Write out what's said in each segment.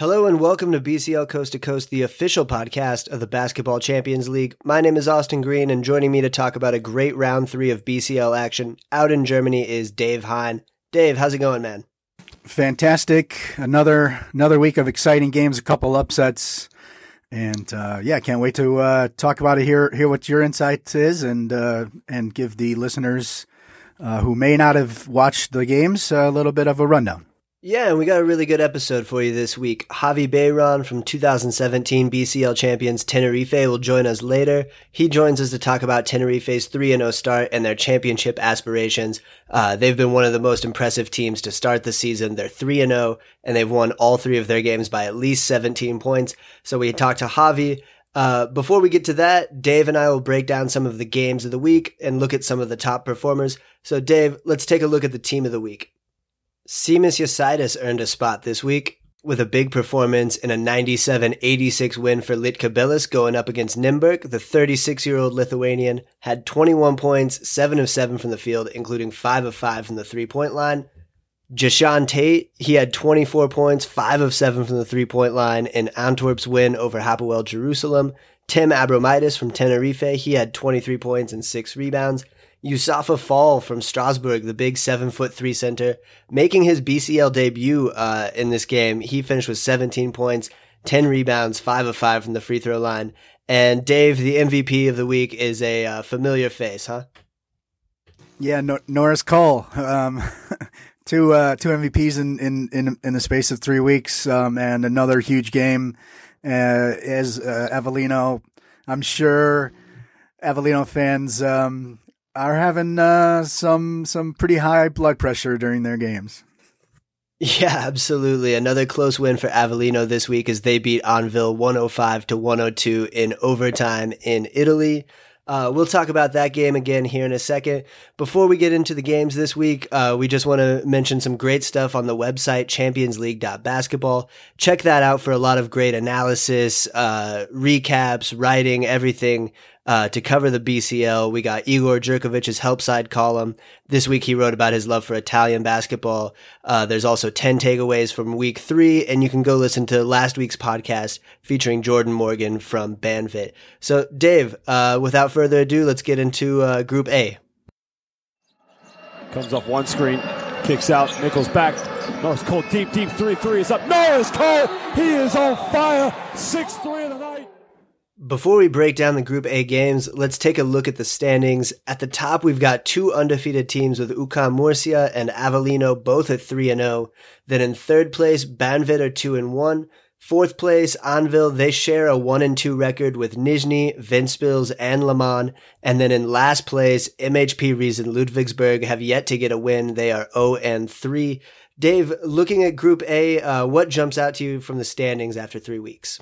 Hello and welcome to BCL Coast to Coast, the official podcast of the Basketball Champions League. My name is Austin Green, and joining me to talk about a great round three of BCL action out in Germany is Dave Hine. Dave, how's it going, man? Fantastic. Another another week of exciting games, a couple upsets, and uh, yeah, can't wait to uh, talk about it. Hear hear what your insight is, and uh, and give the listeners uh, who may not have watched the games a little bit of a rundown. Yeah, and we got a really good episode for you this week. Javi Beiran from 2017 BCL champions Tenerife will join us later. He joins us to talk about Tenerife's 3-0 start and their championship aspirations. Uh, they've been one of the most impressive teams to start the season. They're 3-0 and they've won all three of their games by at least 17 points. So we talked to Javi. Uh, before we get to that, Dave and I will break down some of the games of the week and look at some of the top performers. So Dave, let's take a look at the team of the week. Simas Jasaitis earned a spot this week with a big performance in a 97-86 win for Lietkabelis going up against Nymburk. The 36-year-old Lithuanian had 21 points, 7 of 7 from the field, including 5 of 5 from the three-point line. Jae'Sean Tate, he had 24 points, 5 of 7 from the three-point line in Antwerp's win over Hapoel Jerusalem. Tim Abromaitis from Tenerife, he had 23 points and 6 rebounds. Youssoupha Fall from Strasbourg, the big seven foot three center, making his BCL debut uh, in this game. He finished with 17 points, 10 rebounds, five of five from the free throw line. And Dave, the MVP of the week, is a uh, familiar face, huh? Yeah, no- Norris Cole. Um, two uh, two MVPs in, in, in, in the space of three weeks, um, and another huge game. Uh, as uh, Avellino, I'm sure Avellino fans um, are having uh, some some pretty high blood pressure during their games. Yeah, absolutely. Another close win for Avellino this week as they beat Anwil 105 to 102 in overtime in Italy. Uh, we'll talk about that game again here in a second. Before we get into the games this week, uh, we just want to mention some great stuff on the website, championsleague.basketball. Check that out for a lot of great analysis, uh, recaps, writing, everything uh, to cover the BCL. We got Igor Jurkovic's help side column. This week he wrote about his love for Italian basketball. Uh, there's also 10 takeaways from week three, and you can go listen to last week's podcast featuring Jordan Morgan from Banvit. So, Dave, uh, without further ado, let's get into uh, Group A. Comes off one screen, kicks out, Nichols back. Norris Cole deep, deep three, three is up. Norris Cole, he is on fire. Six three of the night. Before we break down the Group A games, let's take a look at the standings. At the top, we've got two undefeated teams with UCAM Murcia and Avellino both at 3 and 0. Then in third place, Banvit are 2 and 1. Fourth place, Anwil, they share a 1 and 2 record with Nizhny, Ventspils, and Le And then in last place, MHP Riesen Ludwigsburg have yet to get a win. They are 0 and 3. Dave, looking at Group A, uh, what jumps out to you from the standings after three weeks?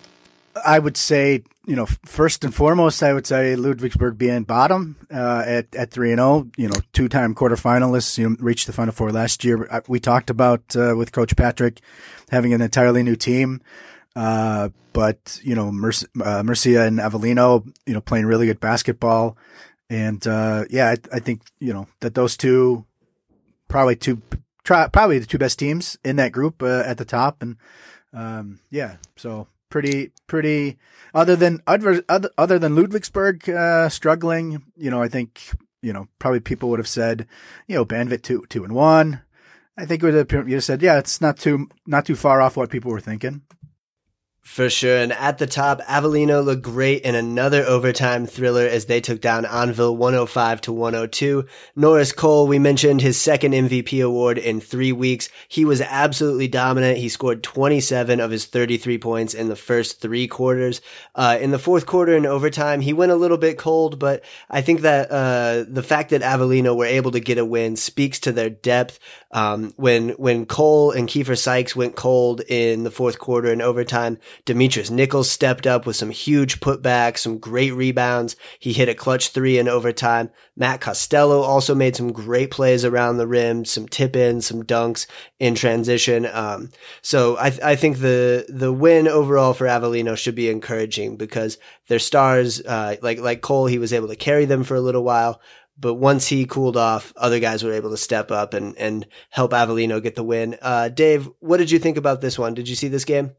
I would say, you know, first and foremost, I would say Ludwigsburg being bottom uh, at at three and zero. You know, two time quarterfinalists. You know, reached the final four last year. We talked about uh, with Coach Patrick having an entirely new team. Uh, but you know, Mercia, uh, Murcia and Avellino, you know, playing really good basketball, and uh, yeah, I, I, think you know that those two, probably two, probably the two best teams in that group uh, at the top, and um, yeah, so pretty pretty other than other other than Ludwigsburg uh, struggling, you know, I think you know probably people would have said, you know, Banvit two two and one. I think it would have you said, yeah, it's not too not too far off what people were thinking. For sure. And at the top, Avellino looked great in another overtime thriller as they took down Anwil 105 to 102. Norris Cole, we mentioned his second MVP award in three weeks. He was absolutely dominant. He scored 27 of his 33 points in the first three quarters. Uh, in the fourth quarter in overtime, he went a little bit cold, but I think that, uh, the fact that Avellino were able to get a win speaks to their depth. Um, when, when Cole and Keifer Sykes went cold in the fourth quarter in overtime, Demetrius Nichols stepped up with some huge putbacks, some great rebounds. He hit a clutch three in overtime. Matt Costello also made some great plays around the rim, some tip ins, some dunks in transition. Um, so I, th- I think the the win overall for Avellino should be encouraging because their stars, uh, like like Cole, he was able to carry them for a little while. But once he cooled off, other guys were able to step up and, and help Avellino get the win. Uh, Dave, what did you think about this one? Did you see this game?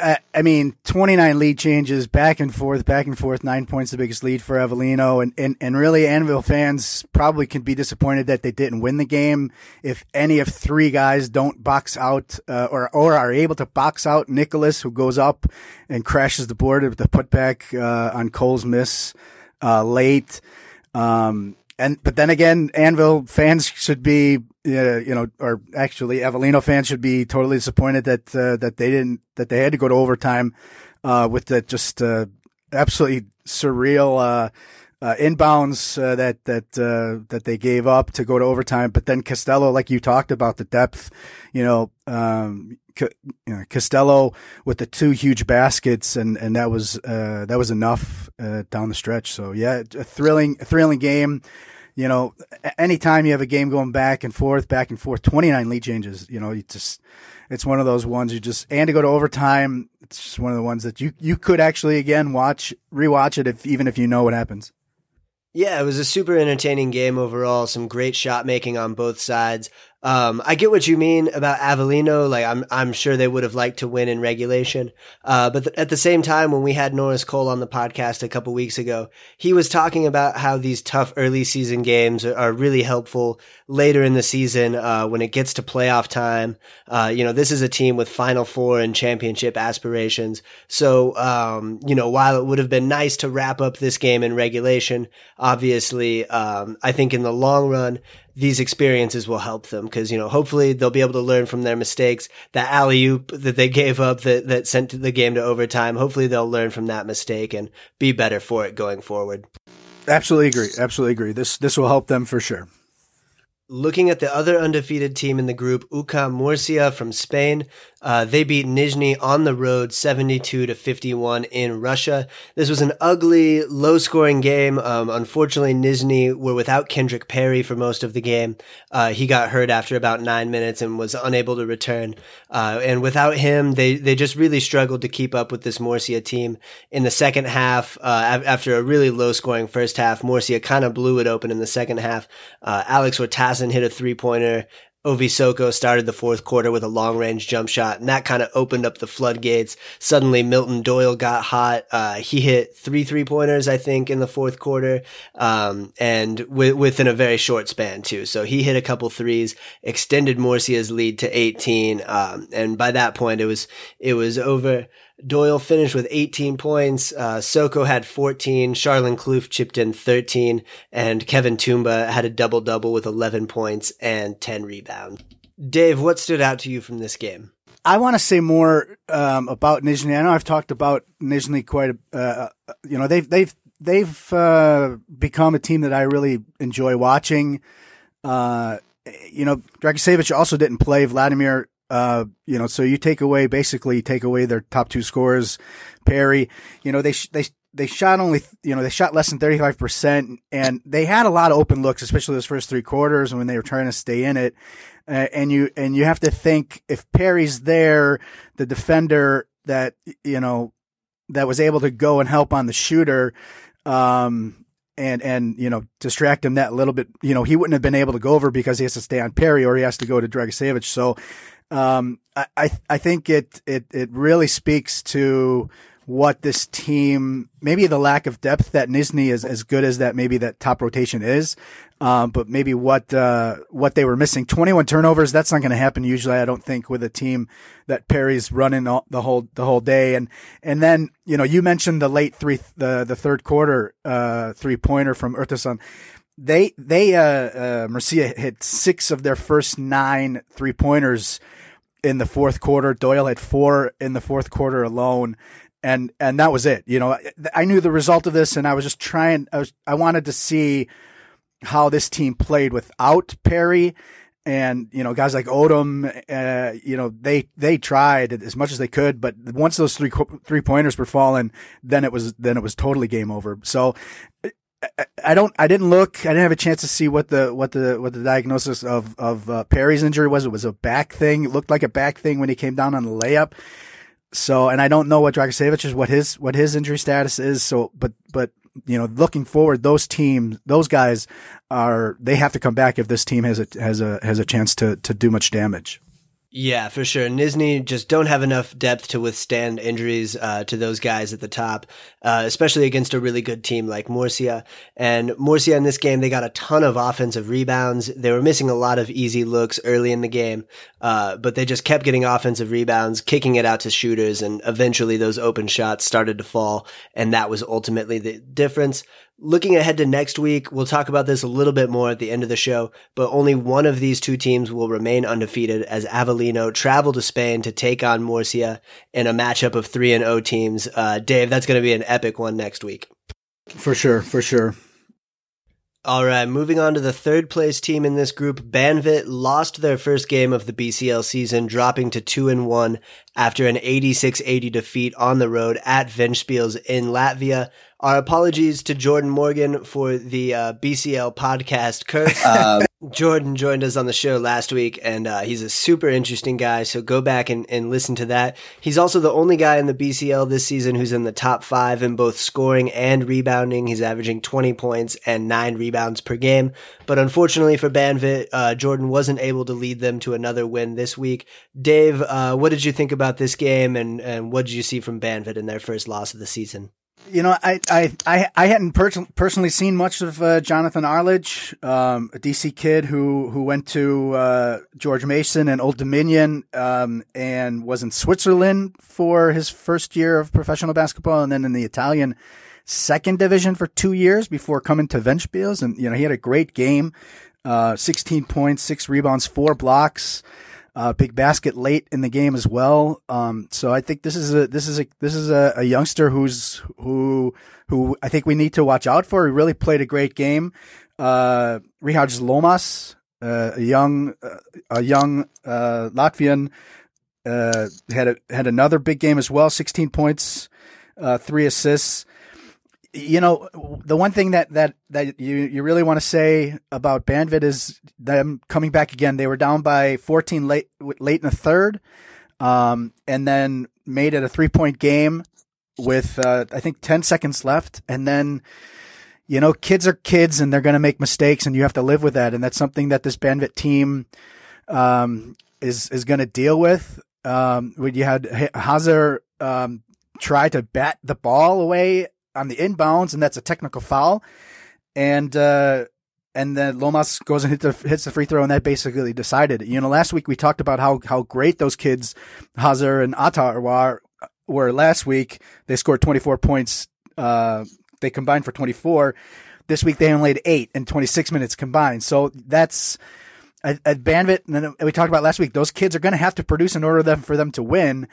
I, I mean, 29 lead changes back and forth, back and forth. Nine points, the biggest lead for Avellino. And, and, and really, Anwil fans probably can be disappointed that they didn't win the game. If any of three guys don't box out, uh, or, or are able to box out Nicholas, who goes up and crashes the board with the putback, uh, on Cole's miss, uh, late. Um, and, but then again, Anwil fans should be uh, you know, or actually Avellino fans should be totally disappointed that uh, that they didn't that they had to go to overtime uh, with that just uh, absolutely surreal uh, uh, inbounds that that that they gave up to go to overtime. But then Costello, like you talked about, the depth, you know. Um, Costello with the two huge baskets, and, and that was that was enough Uh, down the stretch. So yeah, a thrilling, thrilling game you know, anytime you have a game going back and forth, back and forth, 29 lead changes, you know, you just, it's one of those ones you just, and to go to overtime, it's just one of the ones that you, you could actually again watch, rewatch it if, even if you know what happens. Yeah, it was a super entertaining game overall. Some great shot making on both sides. Um, I get what you mean about Avellino. Like, I'm, I'm sure they would have liked to win in regulation. Uh, but th- at the same time, when we had Norris Cole on the podcast a couple weeks ago, he was talking about how these tough early season games are, are really helpful later in the season, uh, when it gets to playoff time. Uh, you know, this is a team with final four and championship aspirations. So, um, you know, while it would have been nice to wrap up this game in regulation, obviously, um, I think in the long run, these experiences will help them because you know hopefully they'll be able to learn from their mistakes. That alley oop that they gave up that that sent the game to overtime. Hopefully they'll learn from that mistake and be better for it going forward. Absolutely agree. Absolutely agree. This this will help them for sure. Looking at the other undefeated team in the group, UCAM Murcia from Spain, uh, they beat Nizhny on the road 72 to 51 in Russia. This was an ugly, low scoring game. Um, unfortunately, Nizhny were without Kendrick Perry for most of the game. Uh, he got hurt after about nine minutes and was unable to return. Uh, and without him, they, they just really struggled to keep up with this Murcia team. In the second half, uh, after a really low scoring first half, Murcia kind of blew it open in the second half. Uh, Alex Hit a three pointer Ovi Soko started the fourth quarter with a long range jump shot, and that kind of opened up the floodgates. Suddenly, Milton Doyle got hot. Uh, he hit three three pointers, I think, in the fourth quarter, um, and w- within a very short span too. So he hit a couple threes, extended Murcia's lead to 18, um, and by that point, it was it was over. Doyle finished with 18 points. Uh, Soko had 14. Charlon Kloof chipped in 13. And Kevin Tumba had a double double with 11 points and 10 rebounds. Dave, what stood out to you from this game? I want to say more um, about Nizhny. I know I've talked about Nizhny quite a, uh, uh, you know, they've, they've, they've uh, become a team that I really enjoy watching. Uh, you know, Dragosevich also didn't play. Vladimir uh, you know, so you take away basically take away their top two scores, Perry. You know, they sh- they they shot only you know they shot less than thirty five percent, and they had a lot of open looks, especially those first three quarters when they were trying to stay in it. Uh, and you and you have to think if Perry's there, the defender that you know that was able to go and help on the shooter. Um, and and you know distract him that little bit. You know he wouldn't have been able to go over because he has to stay on Perry or he has to go to Dragosevich. So um, I, I I think it, it, it really speaks to what this team, maybe the lack of depth that Nizhny is as good as that, maybe that top rotation is. Um, but maybe what, uh, what they were missing. 21 turnovers. That's not going to happen usually. I don't think with a team that Perry's running all, the whole, the whole day. And, and then, you know, you mentioned the late three, the, the third quarter, uh, three pointer from Urtasun they they uh, uh Murcia hit six of their first nine three pointers in the fourth quarter. Doyle had four in the fourth quarter alone. And, and that was it. You know, I knew the result of this and I was just trying, I was, I wanted to see how this team played without Perry and, you know, guys like Odom, uh, you know, they, they tried as much as they could, but once those three, three pointers were falling, then it was, then it was totally game over. So I don't. I didn't look. I didn't have a chance to see what the what the what the diagnosis of of uh, Perry's injury was. It was a back thing. It looked like a back thing when he came down on the layup. So, and I don't know what Dragosevic is, what his what his injury status is. So, but but you know, looking forward, those teams, those guys are they have to come back if this team has a has a has a chance to to do much damage. Yeah, for sure. Nizhny just don't have enough depth to withstand injuries uh, to those guys at the top, uh, especially against a really good team like Murcia. And Murcia in this game, they got a ton of offensive rebounds. They were missing a lot of easy looks early in the game, uh, but they just kept getting offensive rebounds, kicking it out to shooters, and eventually those open shots started to fall, and that was ultimately the difference. Looking ahead to next week, we'll talk about this a little bit more at the end of the show, but only one of these two teams will remain undefeated as Avellino travel to Spain to take on Murcia in a matchup of 3 and 0 teams. Uh, Dave, that's going to be an epic one next week. For sure, for sure. All right, moving on to the third place team in this group, Banvit lost their first game of the BCL season, dropping to 2 and 1 after an 86-80 defeat on the road at Ventspils in Latvia. Our apologies to Jordan Morgan for the uh, BCL podcast curse. Um, Jordan joined us on the show last week, and uh, he's a super interesting guy. So go back and, and listen to that. He's also the only guy in the BCL this season who's in the top five in both scoring and rebounding. He's averaging 20 points and nine rebounds per game. But unfortunately for Banvit, uh, Jordan wasn't able to lead them to another win this week. Dave, uh, what did you think about this game, and, and what did you see from Banvit in their first loss of the season? You know, I I I, I hadn't per- personally seen much of uh, Jonathan Arledge, um, a DC kid who who went to uh, George Mason and Old Dominion, um, and was in Switzerland for his first year of professional basketball, and then in the Italian second division for two years before coming to Ventspils. And you know, he had a great game, uh, sixteen points, six rebounds, four blocks. Uh, big basket late in the game as well. Um, so I think this is a this is a this is a, a, youngster who's who who I think we need to watch out for. He really played a great game. Uh, Rihards Lomas, uh, a young uh, a young uh, Latvian, uh, had a, had another big game as well. Sixteen points, three assists you know, the one thing that, that, that you, you really want to say about Banvit is them coming back again. They were down by 14 late, late in the third, um, and then made it a three point game with, uh, I think 10 seconds left. And then, you know, kids are kids and they're going to make mistakes and you have to live with that. And that's something that this Banvit team, um, is, is going to deal with. Um, when you had Hazard, um, try to bat the ball away on the inbounds, and that's a technical foul. And uh, and then Lomas goes and the, hits the free throw, and that basically decided. You know, last week we talked about how how great those kids, Hazard and Atar, were, were last week. They scored 24 points. Uh, they combined for 24. This week they only had eight in 26 minutes combined. So that's at, at Banvit, and then we talked about last week. Those kids are going to have to produce in order them, for them to win.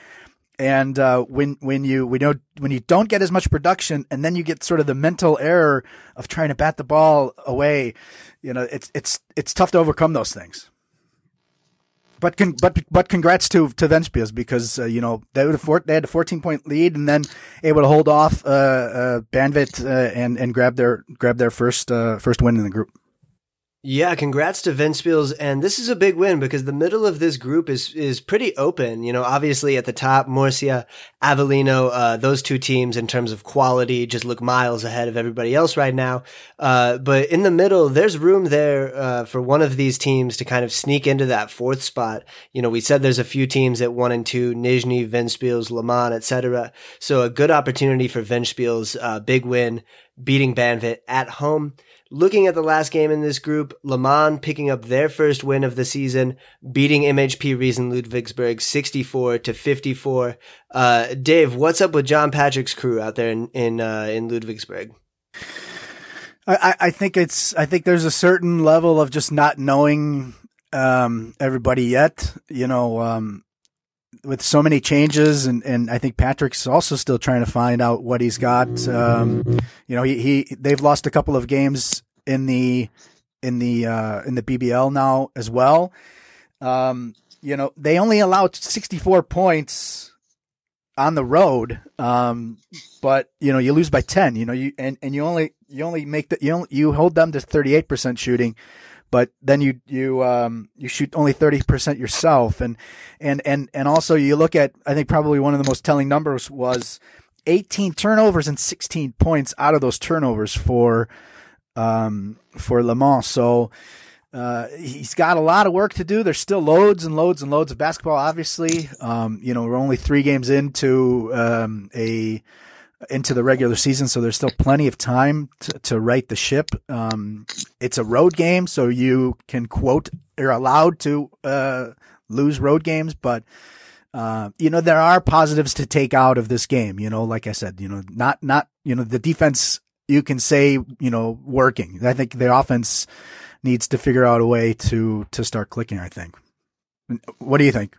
And uh, when when you we know when you don't get as much production, and then you get sort of the mental error of trying to bat the ball away, you know, it's it's it's tough to overcome those things. But con- but but congrats to to Ventspils because uh, you know they had, a four, they had a 14 point lead and then able to hold off uh, uh, uh, and and grab their grab their first uh, first win in the group. Yeah, congrats to Ventspils, and this is a big win because the middle of this group is is pretty open. You know, obviously at the top, Murcia, Avellino, uh, those two teams in terms of quality just look miles ahead of everybody else right now. Uh, but in the middle, there's room there uh, for one of these teams to kind of sneak into that fourth spot. You know, we said there's a few teams at one and two, Nizhny, Ventspils, Le Mans, etc. So a good opportunity for Ventspils, uh, big win, beating Banvit at home. Looking at the last game in this group, Le Mans picking up their first win of the season, beating MHP Riesen Ludwigsburg 64 to 54. Uh, Dave, what's up with John Patrick's crew out there in in, uh, in Ludwigsburg? I, I think it's I think there's a certain level of just not knowing um, everybody yet. You know, um, with so many changes, and, and I think Patrick's also still trying to find out what he's got. Um, you know, he, he they've lost a couple of games in the in the uh, in the BBL now as well. Um, you know, they only allowed 64 points on the road, um, but you know you lose by 10. You know, you and, and you only you only make the you only, you hold them to 38 percent shooting but then you you um, you shoot only 30% yourself and and and and also you look at I think probably one of the most telling numbers was 18 turnovers and 16 points out of those turnovers for um, for Le Mans so uh, he's got a lot of work to do. There's still loads and loads and loads of basketball. Obviously, um, you know we're only three games into um, a into the regular season, so there's still plenty of time to, to right the ship. Um, it's a road game, so you can quote you're allowed to uh, lose road games, but uh, you know there are positives to take out of this game. You know, like I said, you know, not not you know the defense you can say you know working. I think the offense needs to figure out a way to to start clicking. I think. What do you think?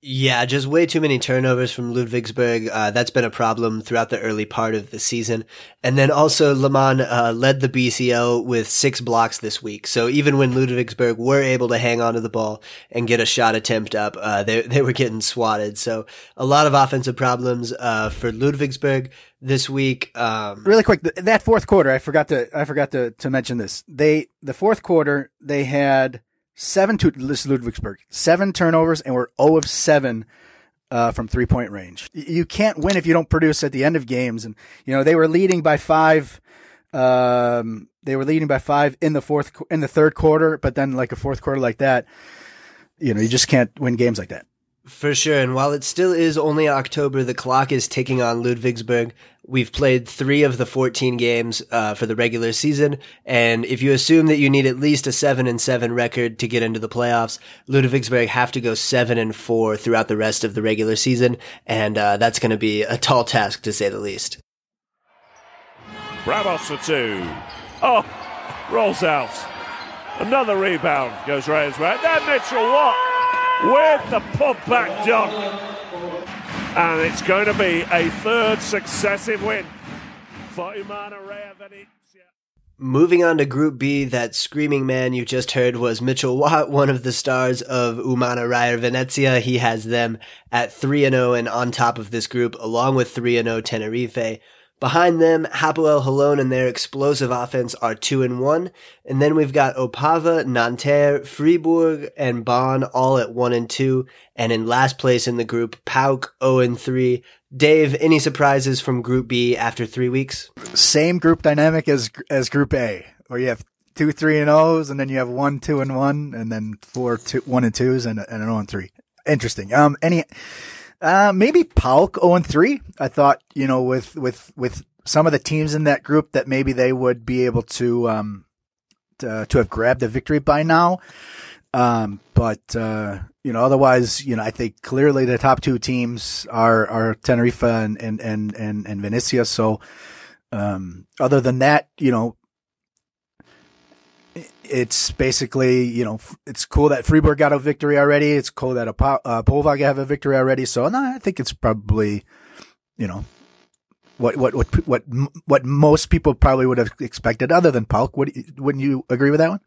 Yeah, just way too many turnovers from Ludwigsburg. Uh, that's been a problem throughout the early part of the season. And then also, Le uh, led the BCL with six blocks this week. So even when Ludwigsburg were able to hang onto the ball and get a shot attempt up, uh, they, they were getting swatted. So a lot of offensive problems uh, for Ludwigsburg this week. Um, really quick, that fourth quarter, I forgot to I forgot to, to mention this. They the fourth quarter they had seven to this Ludwigsburg, seven turnovers, and we're 0 of 7 uh, from three point range. You can't win if you don't produce at the end of games. And, you know, they were leading by five. Um, they were leading by five in the fourth, in the third quarter, but then like a fourth quarter like that, you know, you just can't win games like that. For sure. And while it still is only October, the clock is ticking on Ludwigsburg. We've played three of the 14 games uh, for the regular season. And if you assume that you need at least a 7 and 7 record to get into the playoffs, Ludwigsburg have to go 7 and 4 throughout the rest of the regular season. And uh, that's going to be a tall task to say the least. Bramos for two. Oh, rolls out. Another rebound goes right as well. Then Mitchell Watt with the putback dunk. And it's going to be a third successive win for Umana Reyer Venezia. Moving on to Group B, that screaming man you just heard was Mitchell Watt, one of the stars of Umana Reyer Venezia. He has them at 3 0 and on top of this group, along with 3 0 Tenerife. Behind them, Hapoel Holon and their explosive offense are 2 and 1. And then we've got Opava, Nanterre, Fribourg, and Bonn all at 1 and 2. And in last place in the group, PAOK, 0 and 3. Dave, any surprises from Group B after three weeks? Same group dynamic as as Group A, where you have two three and O's, and then you have one two and one, and then four two one and twos, and, and an O and three. Interesting. Um, any uh, maybe PAOK 0 and 3. I thought, you know, with, with, with some of the teams in that group that maybe they would be able to, um, to, to have grabbed the victory by now. Um, but, uh, you know, otherwise, you know, I think clearly the top two teams are, are Tenerife and, and, and, and, and Venezia. So, um, other than that, you know, it's basically, you know, it's cool that Fribourg got a victory already. It's cool that a uh, have a victory already. So no, I think it's probably, you know, what what what what what most people probably would have expected, other than PAOK. Would wouldn't you agree with that one?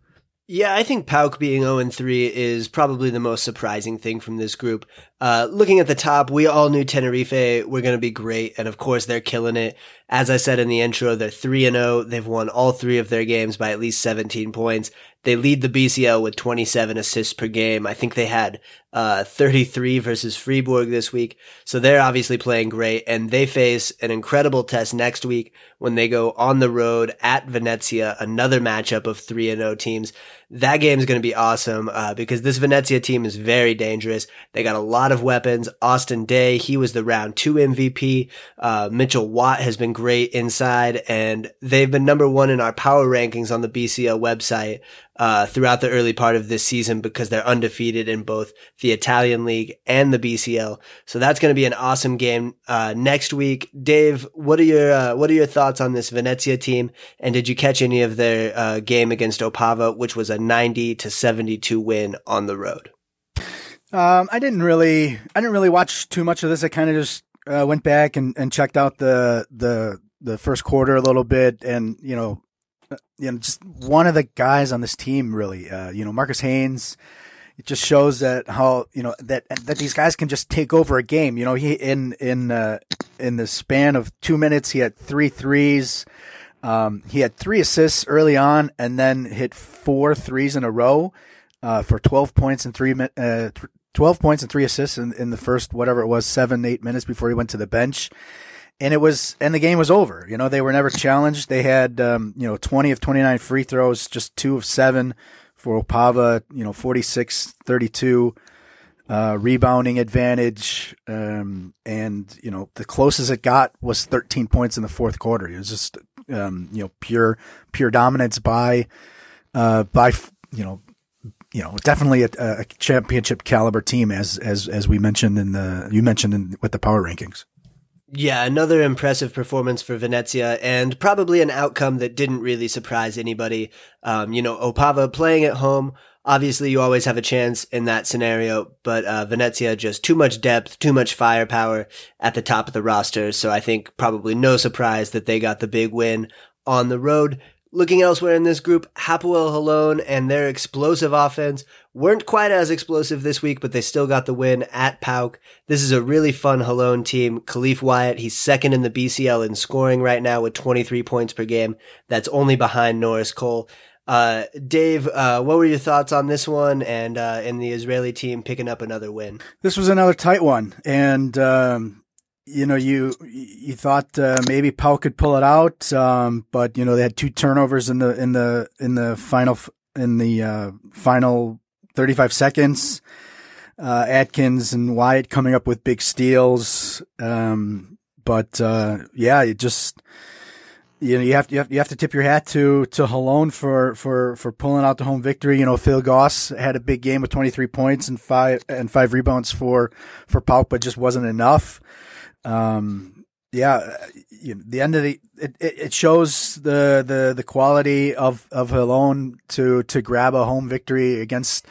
Yeah, I think PAOK being 0 3 is probably the most surprising thing from this group. Uh, looking at the top, we all knew Tenerife were going to be great, and of course they're killing it. As I said in the intro, they're 3 0. They've won all three of their games by at least 17 points. They lead the BCL with 27 assists per game. I think they had uh, 33 versus Fribourg this week. So they're obviously playing great and they face an incredible test next week when they go on the road at Venezia, another matchup of 3 and 0 teams. That game is going to be awesome uh, because this Venezia team is very dangerous. They got a lot of weapons. Austin Daye, he was the round two MVP. Uh, Mitchell Watt has been great inside and they've been number one in our power rankings on the BCL website uh, throughout the early part of this season because they're undefeated in both the Italian League and the BCL. So that's going to be an awesome game uh, next week. Dave, what are your uh, what are your thoughts on this Venezia team? And did you catch any of their uh, game against Opava, which was a ninety to seventy two win on the road? Um, I didn't really I didn't really watch too much of this. I kind of just uh, went back and, and checked out the the the first quarter a little bit, and you know you know, just one of the guys on this team, really. Uh, you know, Marcus Haynes. It just shows that how you know that that these guys can just take over a game. You know, he in in uh, in the span of two minutes, he had three threes. Um, he had three assists early on, and then hit four threes in a row uh, for twelve points and three uh, twelve points and three assists in, in the first whatever it was seven eight minutes before he went to the bench and it was and the game was over. You know, they were never challenged. They had um, you know 20 of 29 free throws, just 2 of 7 for Opava, you know, 46 32 uh, rebounding advantage. Um, and, you know, the closest it got was 13 points in the fourth quarter. It was just, um, you know, pure, pure dominance by, uh, by, you know, you know, definitely a, a, championship caliber team as, as, as we mentioned in the, you mentioned in, with the power rankings. Yeah, another impressive performance for Venezia and probably an outcome that didn't really surprise anybody. Um, you know, Opava playing at home Obviously, you always have a chance in that scenario, but uh, Venezia just too much depth, too much firepower at the top of the roster. So I think probably no surprise that they got the big win on the road. Looking elsewhere in this group, Hapoel Holon and their explosive offense weren't quite as explosive this week, but they still got the win at PAOK. This is a really fun Holon team. Khalif Wyatt, he's second in the BCL in scoring right now with 23 points per game. That's only behind Norris Cole. Uh, Dave, uh, what were your thoughts on this one and uh, the Israeli team picking up another win? This was another tight one, and um, you know you you thought uh, maybe PAOK could pull it out, um, but you know they had two turnovers in the in the in the final in the uh, final thirty five seconds. Uh, Atkins and Wyatt coming up with big steals, um, but yeah, it just you know, you have to, you have, you have to tip your hat to, to Holon for, for, for pulling out the home victory. You know, Phil Goss had a big game with 23 points and five, and five rebounds for, for PAOK, but just wasn't enough. Um, yeah, you know, the end of the, it, it shows the, the, the quality of, of Holon to, to grab a home victory against,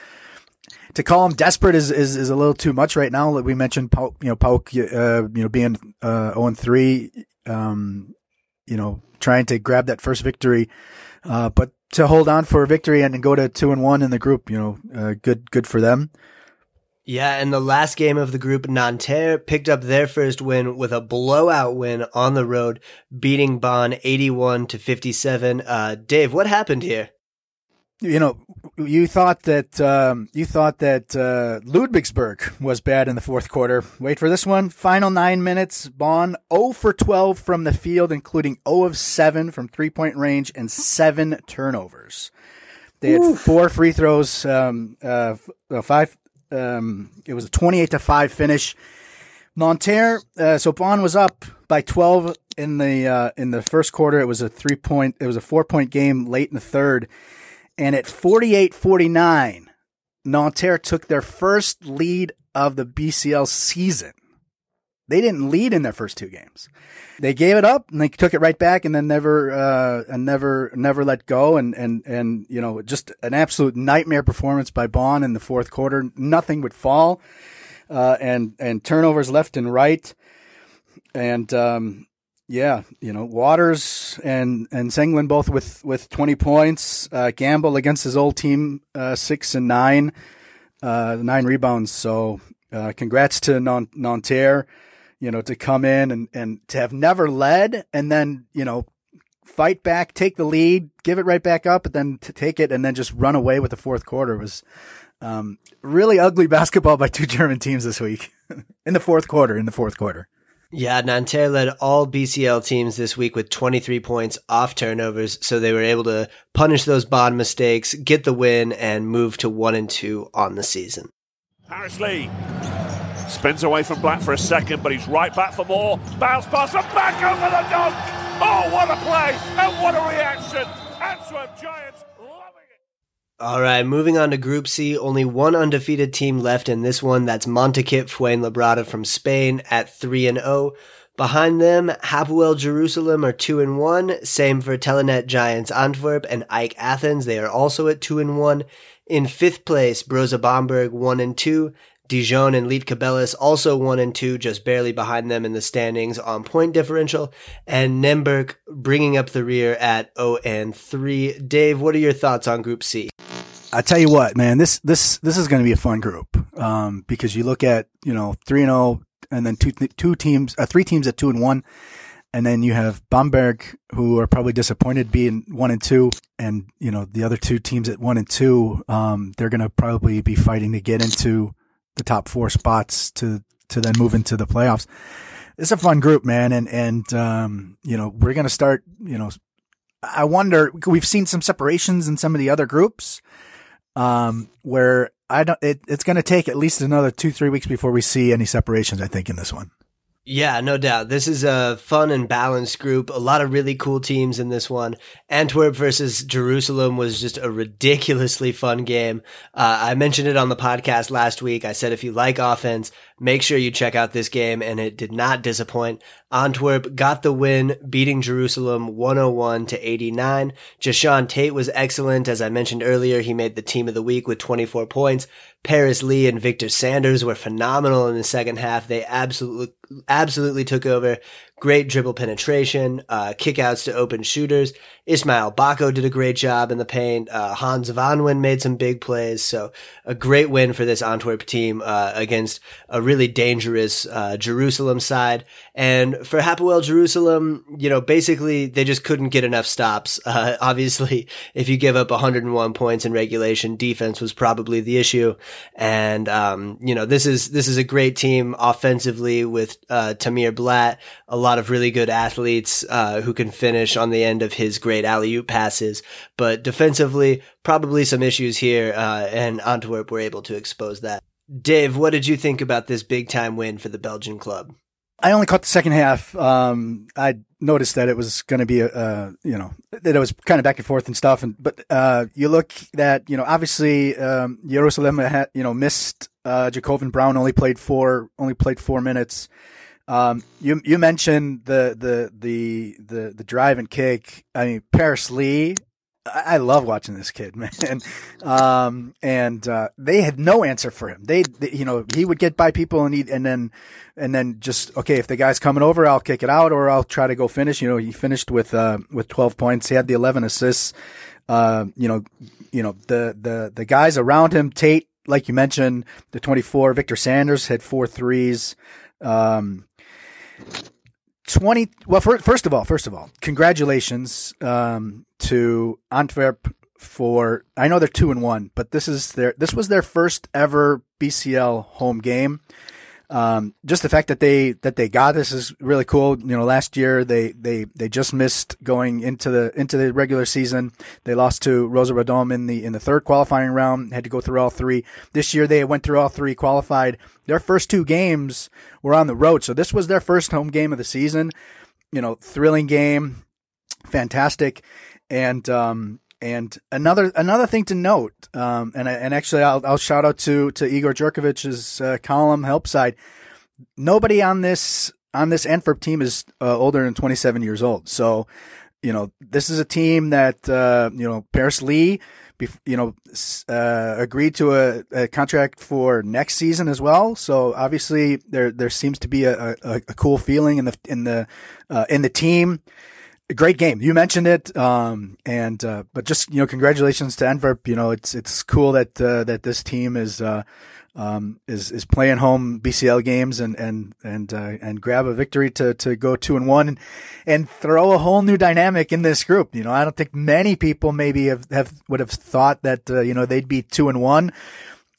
to call him desperate is, is, is a little too much right now. Like we mentioned, PAOK, you know, PAOK, uh, you know, being, uh, 0 and 3, um, you know, trying to grab that first victory. Uh, but to hold on for a victory and go to two and one in the group, you know, uh, good, good for them. Yeah, and the last game of the group, Nanterre picked up their first win with a blowout win on the road, beating Bonn 81 to 57. Uh, Dave, what happened here? you know, you thought that um, you thought that uh, Ludwigsburg was bad in the fourth quarter. Wait for this one. Final nine minutes. Bonn 0 for 12 from the field, including 0 of 7 from three point range and seven turnovers. They had Oof. four free throws. Um, uh, five. Um, it was a 28 to five finish. Nanterre. Uh, so Bonn was up by 12 in the uh, in the first quarter. It was a three point. It was a four point game late in the third and at 48 49, Nanterre took their first lead of the BCL season. They didn't lead in their first two games. They gave it up and they took it right back and then never, uh, and never, never let go. And, and, and, you know, just an absolute nightmare performance by Bonn in the fourth quarter. Nothing would fall. Uh, and, and turnovers left and right. And, um, yeah, you know, Waters and and Senglin both with with twenty points. Uh, Gamble against his old team, uh, six and nine, uh, nine rebounds. So, uh, congrats to non- Nanterre, you know, to come in and and to have never led and then you know fight back, take the lead, give it right back up, but then to take it and then just run away with the fourth quarter was um, really ugly basketball by two German teams this week in the fourth quarter. In the fourth quarter. Yeah, Nanterre led all BCL teams this week with 23 points off turnovers, so they were able to punish those Bonn mistakes, get the win, and move to 1 and 2 on the season. Paris Lee spins away from Black for a second, but he's right back for more. Bounce pass and back over the dunk. Oh, what a play and what a reaction. Antwerp Giants loving it. all right, moving on to Group C. Only one undefeated team left in this one. That's Montakit Fuenlabrada from Spain at 3 and 0. Behind them, Hapoel Jerusalem are 2 and 1. Same for Telenet Giants Antwerp and AEK Athens. They are also at 2 and 1. In fifth place, Brose Bamberg 1 and 2. Dijon and Lietkabelis also 1 and 2, just barely behind them in the standings on point differential. And Nymburk bringing up the rear at 0 and 3. Dave, what are your thoughts on Group C? I tell you what, man, this this this is going to be a fun group um, because you look at you know three and zero, oh, and then two two teams, uh, three teams at two and one, and then you have Bamberg who are probably disappointed being one and two, and you know the other two teams at one and two, um, they're going to probably be fighting to get into the top four spots to to then move into the playoffs. It's a fun group, man, and and um, you know we're to start. You know, I wonder. We've seen some separations in some of the other groups um, where I don't. It, it's to take at least another two three weeks before we see any separations. I think in this one. Yeah, no doubt. This is a fun and balanced group. A lot of really cool teams in this one. Antwerp versus Jerusalem was just a ridiculously fun game. Uh, I mentioned it on the podcast last week. I said if you like offense, make sure you check out this game, and it did not disappoint. Antwerp got the win, beating Jerusalem 101 to 89. Jae'Sean Tate was excellent. As I mentioned earlier, he made the team of the week with 24 points. Paris Lee and Victor Sanders were phenomenal in the second half. They absolutely, absolutely took over. Great dribble penetration, uh, kickouts to open shooters. Ismael Bako did a great job in the paint. Uh, Hans Vanwijn made some big plays. So a great win for this Antwerp team, uh, against a really dangerous, uh, Jerusalem side. And for Hapoel Jerusalem, you know, basically they just couldn't get enough stops. Uh, obviously, if you give up 101 points in regulation, defense was probably the issue. And, um, you know, this is, this is a great team offensively with, uh, Tamir Blatt, a lot of really good athletes, uh, who can finish on the end of his great alley oop passes. But defensively, probably some issues here, uh, and Antwerp were able to expose that. Dave, what did you think about this big time win for the Belgian club? I only caught the second half. Um, I noticed that it was going to be a, uh, you know, that it was kind of back and forth and stuff. And but uh, you look that you know, obviously, um, Jerusalem had you know missed. Uh, J'Covan Brown only played four, only played four minutes. Um, you you mentioned the the the the the drive and kick. I mean, Paris Lee I love watching this kid, man. Um, and, uh, they had no answer for him. They, they, you know, he would get by people and he, and then, and then just, okay, if the guy's coming over, I'll kick it out or I'll try to go finish. You know, he finished with, uh, with 12 points. He had the 11 assists. Uh, you know, you know, the, the, the guys around him, Tate, like you mentioned, the 24, Victor Sanders had four threes. Um, 20 well first of all first of all congratulations um, to antwerp for i know they're two and one but this is their this was their first ever bcl home game um, just the fact that they that they got this is really cool. You know, last year they they they just missed going into the into the regular season. They lost to Rosa Radom in the in the third qualifying round. Had to go through all three. This year they went through all three, qualified. Their first two games were on the road, so this was their first home game of the season. You know, thrilling game, fantastic, and um, and another another thing to note, um, and and actually I'll, I'll shout out to to Igor Jurkovic's uh, column help side. Nobody on this on this Antwerp team is uh, older than 27 years old. So, you know, this is a team that uh, you know Paris Lee, you know, uh, agreed to a, a, contract for next season as well. So obviously there there seems to be a, a, a cool feeling in the in the uh, in the team great game. You mentioned it, um, and uh, but just you know, congratulations to Antwerp. You know, it's it's cool that uh, that this team is uh, um, is is playing home BCL games and and and uh, and grab a victory to to go two and one and, and throw a whole new dynamic in this group. You know, I don't think many people maybe have, have would have thought that uh, you know they'd be two and one.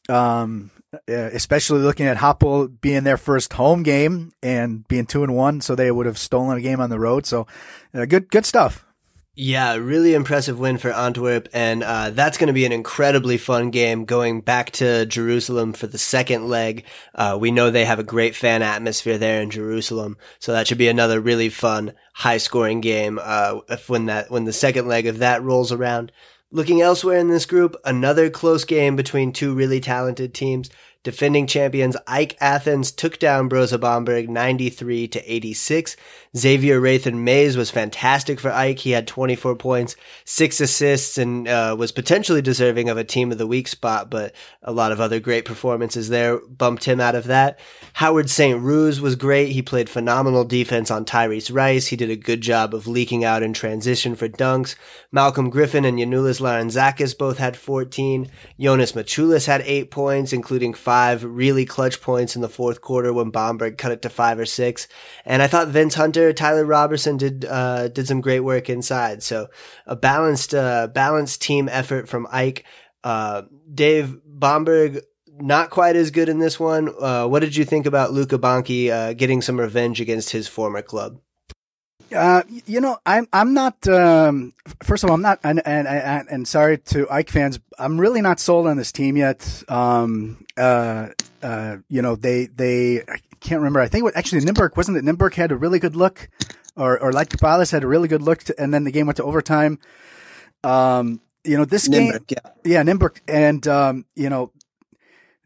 Um, especially looking at Hapoel being their first home game and being two and one, so they would have stolen a game on the road. So, uh, good, good stuff. Yeah, really impressive win for Antwerp, and uh, that's going to be an incredibly fun game going back to Jerusalem for the second leg. Uh, we know they have a great fan atmosphere there in Jerusalem, so that should be another really fun, high-scoring game uh, when that when the second leg of that rolls around. Looking elsewhere in this group, another close game between two really talented teams. Defending champions AEK Athens took down Brose Bamberg 93 to 86. Xavier Rathan-Mayes was fantastic for AEK. He had 24 points, six assists, and uh, was potentially deserving of a team of the week spot, but a lot of other great performances there bumped him out of that. Howard Sant-Roos was great. He played phenomenal defense on Tyrese Rice. He did a good job of leaking out in transition for dunks. Malcolm Griffin and Giannoulis Larentzakis both had 14. Jonas Maciulis had eight points, including five five really clutch points in the fourth quarter when Bamberg cut it to five or six. And I thought Vince Hunter, Tyler Robertson did uh, did some great work inside. So a balanced uh, balanced team effort from AEK. Uh, Dave Bamberg not quite as good in this one. Uh, what did you think about Luca Banchi uh, getting some revenge against his former club? Uh, you know, I'm I'm not. Um, first of all, I'm not, and, and and and sorry to AEK fans, I'm really not sold on this team yet. Um, uh, uh, you know, they they I can't remember. I think what actually Nymburk wasn't it. Nymburk had a really good look, or or like Palace had a really good look, to, and then the game went to overtime. Um, you know, this Nymburk, game, yeah. yeah, Nymburk, and um, you know,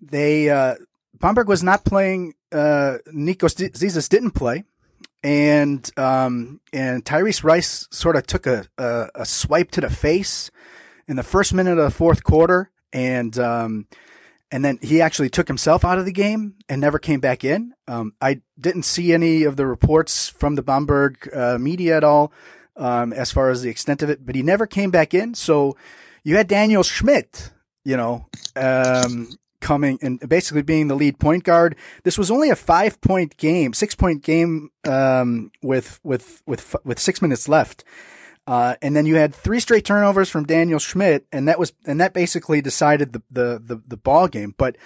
they uh, Bamberg was not playing. Uh, Nico Zisis didn't play and um, and Tyrese Rice sort of took a, a, a swipe to the face in the first minute of the fourth quarter, and um, and then he actually took himself out of the game and never came back in. Um, I didn't see any of the reports from the Bamberg uh, media at all um, as far as the extent of it, but he never came back in. So you had Daniel Schmidt, you know, um, coming and basically being the lead point guard. This was only a five point game, six point game, um, with, with, with, with six minutes left. Uh, and then you had three straight turnovers from Daniel Schmidt, and that was, and that basically decided the, the, the, the ball game. But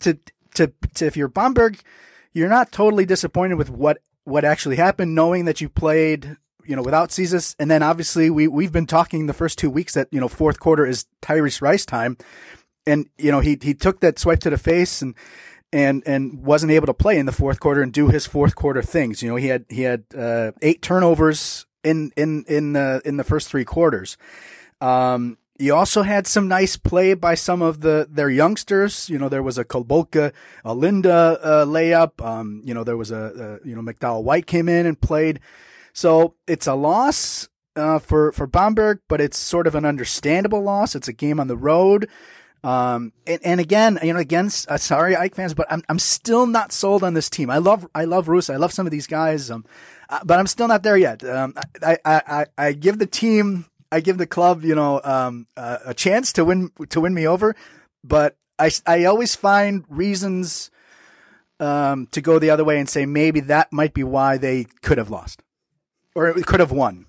to, to, to, if you're Bamberg, you're not totally disappointed with what, what actually happened, knowing that you played, you know, without Zisis. And then obviously we, we've been talking the first two weeks that, you know, fourth quarter is Tyrese Rice time and you know he he took that swipe to the face and and and wasn't able to play in the fourth quarter and do his fourth quarter things. You know, he had he had uh, eight turnovers in in in the in the first three quarters. Um, you also had some nice play by some of the their youngsters. You know, there was a Kulboka, a Linda uh, layup. Um, you know, there was a, a you know McDowell White came in and played. So it's a loss uh, for for Bamberg, but it's sort of an understandable loss. It's a game on the road. Um, and, and again, you know, again, uh, sorry, AEK fans, but I'm, I'm still not sold on this team. I love, I love Russ. I love some of these guys. Um, uh, but I'm still not there yet. Um, I, I, I, I give the team, I give the club, you know, um, uh, a chance to win, to win me over, but I, I always find reasons, um, to go the other way and say maybe that might be why they could have lost or could have won.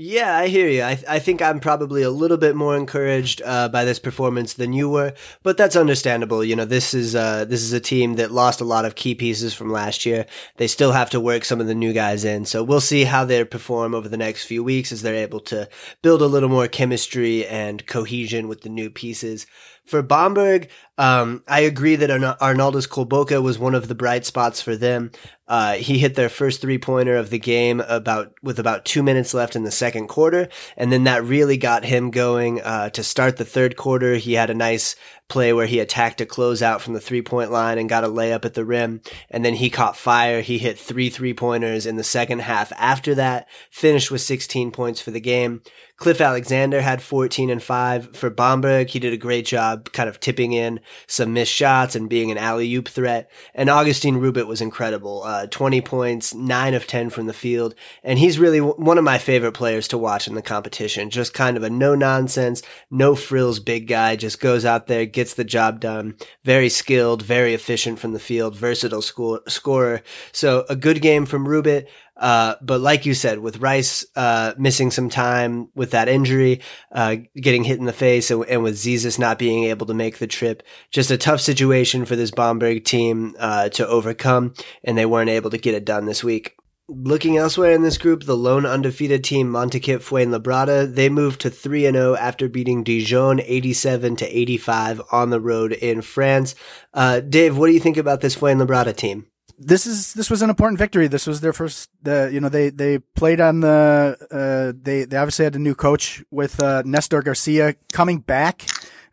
Yeah, I hear you. I, I think I'm probably a little bit more encouraged uh, by this performance than you were, but that's understandable. You know, this is uh, this is a team that lost a lot of key pieces from last year. They still have to work some of the new guys in, so we'll see how they perform over the next few weeks as they're able to build a little more chemistry and cohesion with the new pieces. For Bamberg, um, I agree that Arnoldas Kulboka was one of the bright spots for them. Uh, he hit their first three pointer of the game about with about two minutes left in the second quarter, and then that really got him going uh, to start the third quarter. He had a nice play where he attacked a closeout from the three point line and got a layup at the rim. And then he caught fire. He hit three three pointers in the second half after that, finished with 16 points for the game. Cliff Alexander had 14 and 5 for Bamberg. He did a great job kind of tipping in some missed shots and being an alley oop threat. And Augustine Rubit was incredible. Uh, Uh, 20 points, 9 of 10 from the field. And he's really one of my favorite players to watch in the competition. Just kind of a no nonsense, no frills big guy. Just goes out there, gets the job done. Very skilled, very efficient from the field, versatile score- scorer. So a good game from Rubit. Uh, but like you said, with Rice uh, missing some time with that injury, uh, getting hit in the face, and, and, with Zisis not being able to make the trip, just a tough situation for this Bamberg team uh, to overcome, and they weren't able to get it done this week. Looking elsewhere in this group, the lone undefeated team Montakit Fuenlabrada, they moved to 3 0 after beating Dijon 87 to 85 on the road in France. Uh, Dave, what do you think about this Fuenlabrada team? This is this was an important victory. This was their first. You know they they played on the uh, they they obviously had a new coach with uh, Nestor Garcia coming back.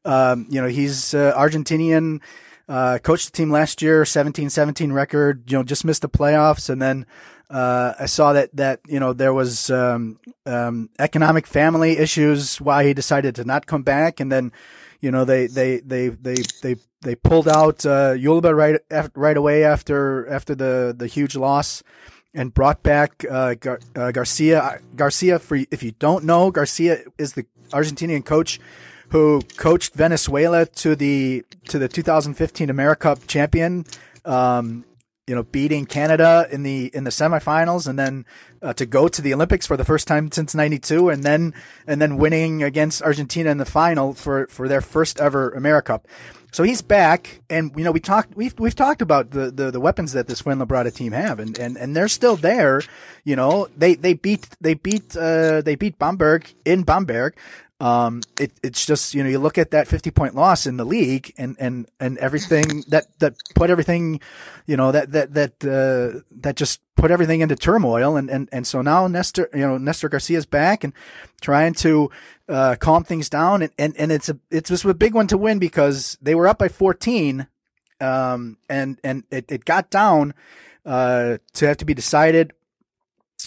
Um, you know he's uh, Argentinian. Uh, coached the team last year, 17-17 record. You know just missed the playoffs, and then uh, I saw that that you know there was um, um, economic family issues why he decided to not come back, and then you know they they they they they they pulled out uh, Yulba right right away after after the the huge loss, and brought back uh, Gar- uh, Garcia. Garcia, for if you don't know, Garcia is the Argentinian coach who coached Venezuela to the to the 2015 AmeriCup champion. Um, you know, beating Canada in the in the semifinals, and then uh, to go to the Olympics for the first time since '92, and then and then winning against Argentina in the final for for their first ever AmeriCup. so he's back, and you know we talked we've we've talked about the, the, the weapons that this Fuenlabrada team have, and, and, and they're still there. You know they they beat they beat uh, they beat Bamberg in Bamberg. Um, it, it's just you know you look at that 50 point loss in the league and and and everything that that put everything, you know that that that uh, that just put everything into turmoil. And and and so now Nestor you know Nestor Garcia's back and trying to uh, calm things down. And, and and it's a it's just a big one to win because they were up by 14, um and and it, it got down uh to have to be decided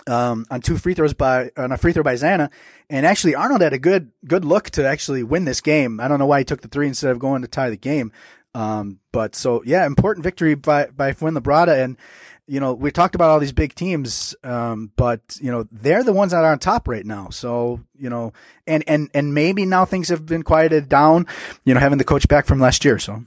um, on two free throws by on a free throw by Zana, and actually Arnold had a good good look to actually win this game. I don't know why he took the three instead of going to tie the game. Um, but so yeah, important victory by by Fuenlabrada, and you know we talked about all these big teams, um, but you know they're the ones that are on top right now. So you know, and and and maybe now things have been quieted down. You know, having the coach back from last year, so.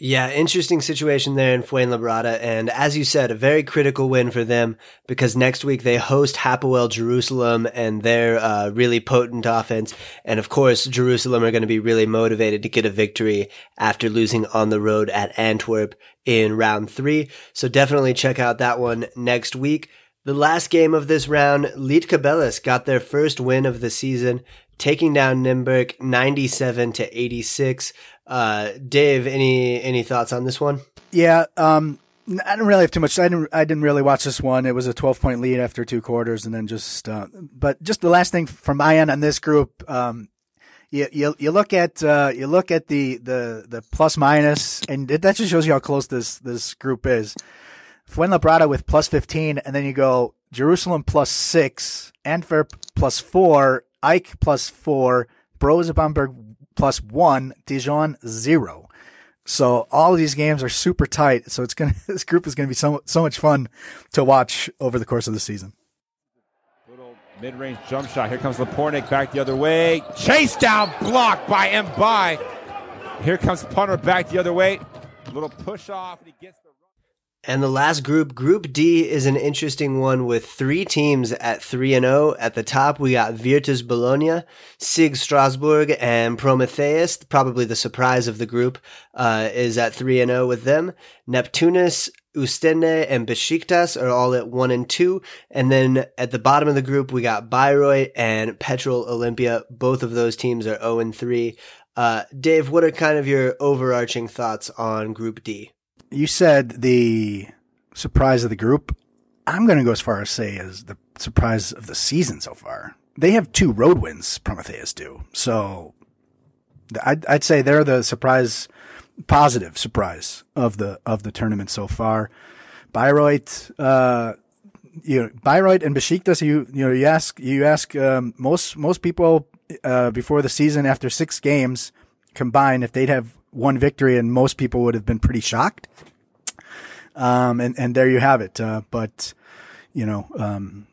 Yeah, interesting situation there in Fuenlabrada. And as you said, a very critical win for them because next week they host Hapoel Jerusalem and their uh, really potent offense. And of course, Jerusalem are going to be really motivated to get a victory after losing on the road at Antwerp in round three. So definitely check out that one next week. The last game of this round, Lietkabelis got their first win of the season, taking down Nymburk 97 to 86. Uh, Dave, any any thoughts on this one? Yeah, um, I didn't really have too much. I didn't. I didn't really watch this one. It was a 12 point lead after two quarters, and then just. Uh, but just the last thing from my end on this group, um, you, you you look at uh, you look at the the the plus minus, and it, that just shows you how close this this group is. Fuenlabrada with plus 15, and then you go Jerusalem plus six, Antwerp plus four, AEK plus four, Brose Bamberg plus one, Dijon zero. So all of these games are super tight. So it's gonna this group is gonna be so so much fun to watch over the course of the season. Little mid-range jump shot. Here comes Lapornik back the other way. Chase down, blocked by M'Baye. Here comes Punter back the other way. Little push off, and he gets the. And the last group, Group D, is an interesting one with three teams at 3 and 0. At the top, we got Virtus Bologna, SIG Strasbourg, and Prometheus. Probably the surprise of the group uh, is at 3 and 0 with them. Neptunus, Ostende, and Besiktas are all at 1 and 2. And then at the bottom of the group, we got Bayreuth and Petrol Olimpija. Both of those teams are 0 and 3. Uh, Dave, what are kind of your overarching thoughts on Group D? You said the surprise of the group. I'm going to go as far as say as the surprise of the season so far. They have two road wins, Prometheus do. So I'd, I'd say they're the surprise, positive surprise of the of the tournament so far. Bayreuth, uh, you know, Bayreuth and Besiktas. You you know, you ask you ask um, most most people uh, before the season after six games combined if they'd have one victory, and most people would have been pretty shocked. Um, and, and there you have it. Uh, but, you know, um,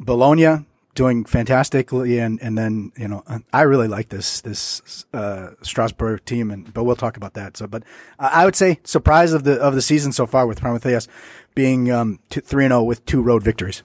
Bologna doing fantastically. And, and then, you know, I really like this, this, uh, Strasbourg team. And, but we'll talk about that. So, but I would say surprise of the, of the season so far with Prometheus being, um, 3 0 with two road victories.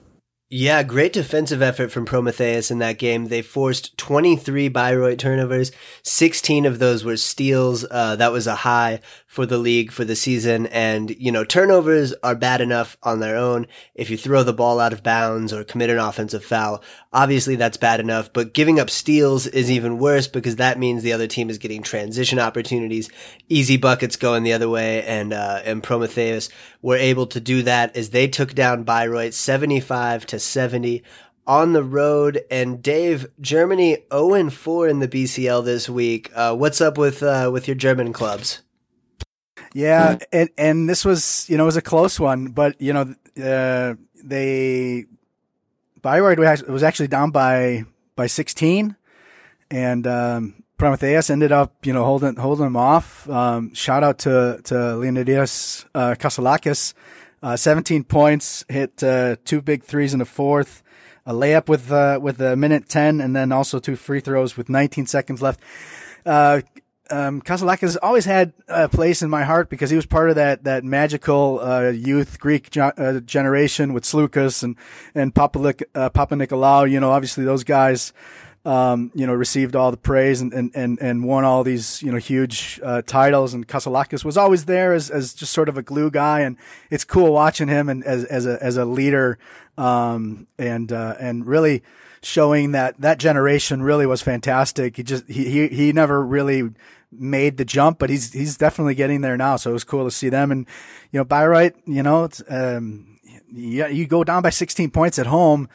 Yeah, great defensive effort from Prometheus in that game. They forced 23 Bayreuth turnovers. 16 of those were steals. Uh, that was a high for the league for the season. And, you know, turnovers are bad enough on their own. If you throw the ball out of bounds or commit an offensive foul, obviously that's bad enough. But giving up steals is even worse because that means the other team is getting transition opportunities, easy buckets going the other way. And, uh, and Prometheus were able to do that as they took down Bayreuth 75 to 70 on the road. And Dave, Germany 0 4 in the BCL this week. Uh, what's up with uh, with your German clubs? Yeah, and and this was you know it was a close one, but you know uh, they Bayreuth was actually down by by 16, and um, Prometheus ended up you know holding holding them off. Um, shout out to to Leonidas uh, Kaselakis, uh, 17 points, hit uh, two big threes in the fourth. A layup with uh, with a minute ten, and then also two free throws with 19 seconds left. Uh, um, Kaselakis always had a place in my heart because he was part of that that magical uh, youth Greek uh, generation with Sloukas and and Papa, uh, Papa. You know, obviously those guys um, you know, received all the praise and, and, and, and won all these, you know, huge uh, titles. And Kaselakis was always there as, as just sort of a glue guy. And it's cool watching him and as, as a, as a leader, um, and, uh, and really showing that that generation really was fantastic. He just, he, he, he never really made the jump, but he's, he's definitely getting there now. So it was cool to see them. And, you know, Bayreuth, you know, it's, um, yeah, you go down by 16 points at home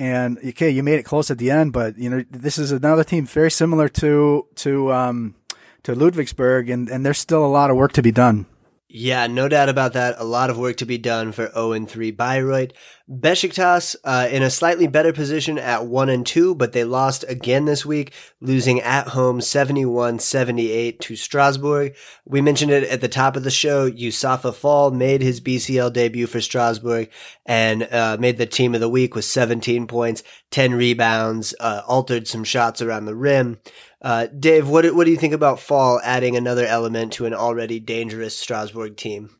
and okay, you made it close at the end, but you know this is another team very similar to to um, to Ludwigsburg, and and there's still a lot of work to be done. Yeah, no doubt about that. A lot of work to be done for 0 and 3 Bayreuth. Besiktas uh, in a slightly better position at 1 and 2, but they lost again this week, losing at home 71-78 to Strasbourg. We mentioned it at the top of the show. Youssoupha Fall made his BCL debut for Strasbourg and uh, made the team of the week with 17 points, 10 rebounds, uh, altered some shots around the rim. Uh, Dave, what what do you think about Fall adding another element to an already dangerous Strasbourg team?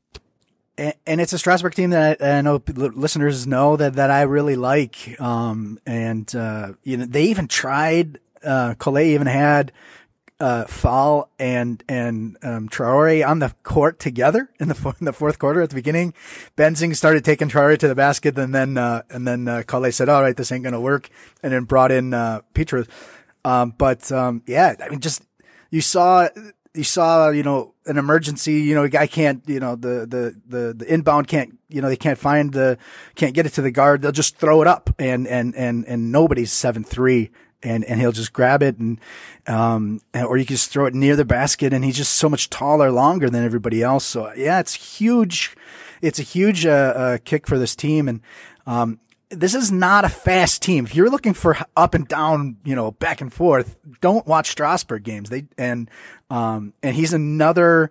And, it's a Strasbourg team that I, I, know listeners know that that I really like. Um, and uh, you know, they even tried. Uh, Collet even had uh, Fall and and um, Traore on the court together in the in the fourth quarter at the beginning. Benzing started taking Traore to the basket, and then uh, and then uh, Collet said, "All right, this ain't gonna work," and then brought in uh, Petrus. Um, but, um, yeah, I mean, just, you saw, you saw, you know, an emergency, you know, a guy can't, you know, the, the, the, the inbound can't, you know, they can't find the, can't get it to the guard. They'll just throw it up and, and, and, and nobody's seven three and, and he'll just grab it and, um, or you can just throw it near the basket and he's just so much taller, longer than everybody else. So yeah, it's huge. It's a huge, uh, uh, kick for this team. And, um, this is not a fast team. If you're looking for up and down, you know, back and forth, don't watch Strasbourg games. They and um and he's another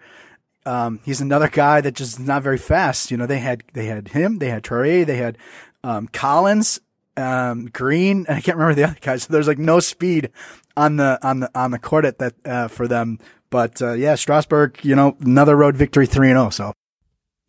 um he's another guy that just not very fast. You know, they had they had him, they had Traore, they had um Collins, um Green, and I can't remember the other guys. So there's like no speed on the on the on the court at that uh, for them. But uh, yeah, Strasbourg, you know, another road victory, three and zero. Oh, so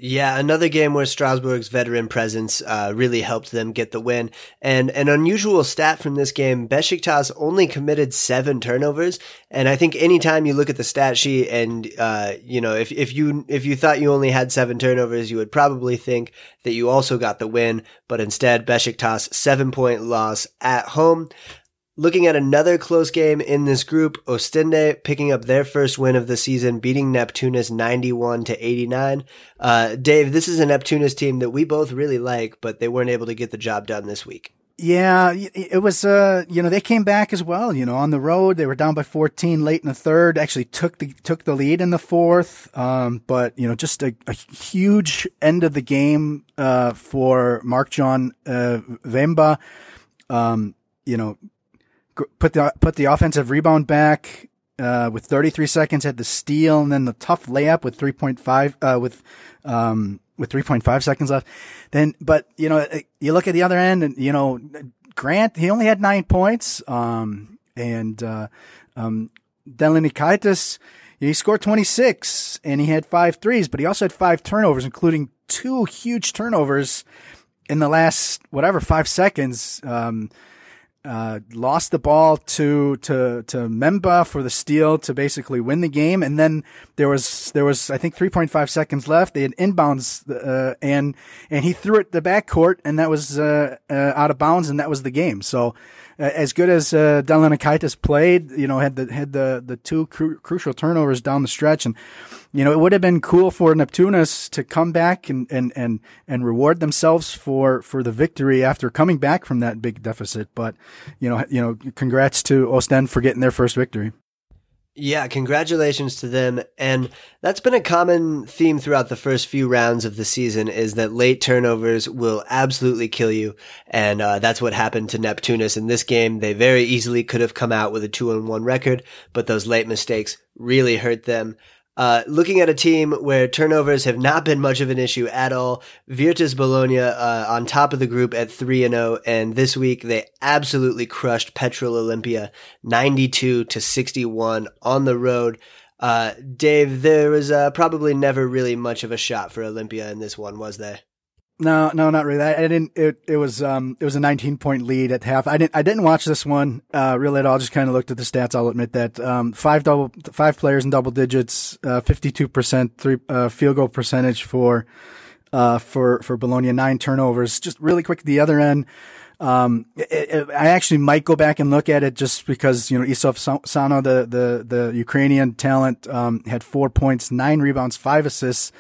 yeah, another game where Strasbourg's veteran presence uh, really helped them get the win. And an unusual stat from this game, Besiktas only committed seven turnovers. And I think anytime you look at the stat sheet and, uh, you know, if, if you, if you thought you only had seven turnovers, you would probably think that you also got the win. But instead, Besiktas seven point loss at home. Looking at another close game in this group, Ostende picking up their first win of the season, beating Neptunus 91 to 89. Uh, Dave, this is a Neptunus team that we both really like, but they weren't able to get the job done this week. Yeah, it was, uh, you know, they came back as well, you know, on the road. They were down by 14 late in the third, actually took the, took the lead in the fourth. Um, but, you know, just a, a huge end of the game, uh, for Mark John, uh, Vemba. Um, you know, put the put the offensive rebound back uh, with 33 seconds, had the steal, and then the tough layup with 3.5 uh, with um, with 3.5 seconds left. Then, but you know, you look at the other end, and you know, Grant he only had nine points, um, and uh, um, Delininkaitis, he scored 26 and he had five threes, but he also had five turnovers, including two huge turnovers in the last whatever five seconds. Um, uh, lost the ball to to to Memba for the steal to basically win the game, and then there was there was I think 3.5 seconds left. They had inbounds, uh, and and he threw it the backcourt, and that was uh, uh, out of bounds, and that was the game. So as good as uh, Delininkaitis played, you know, had the had the the two cru- crucial turnovers down the stretch, and you know, it would have been cool for Neptunus to come back and and and and reward themselves for for the victory after coming back from that big deficit. But you know, you know, congrats to Ostend for getting their first victory. Yeah, congratulations to them. And that's been a common theme throughout the first few rounds of the season is that late turnovers will absolutely kill you. And uh, that's what happened to Neptunus in this game. They very easily could have come out with a two and one record, but those late mistakes really hurt them. Uh, looking at a team where turnovers have not been much of an issue at all, Virtus Bologna uh, on top of the group at 3 and 0 and this week they absolutely crushed Petrol Olimpija 92 to 61 on the road. Uh, Dave, there was uh, probably never really much of a shot for Olympia in this one, was there? No, no, not really. I, I, didn't. It, it was um it was a 19 point lead at half. I didn't I didn't watch this one uh, really at all. Just kind of looked at the stats. I'll admit that um five double five players in double digits, 52 uh, percent three uh, field goal percentage for uh for for Bologna, nine turnovers. Just really quick the other end. Um, it, it, I actually might go back and look at it just because, you know, Issuf Sanon, the, the, the Ukrainian talent, um, had four points, nine rebounds, five assists.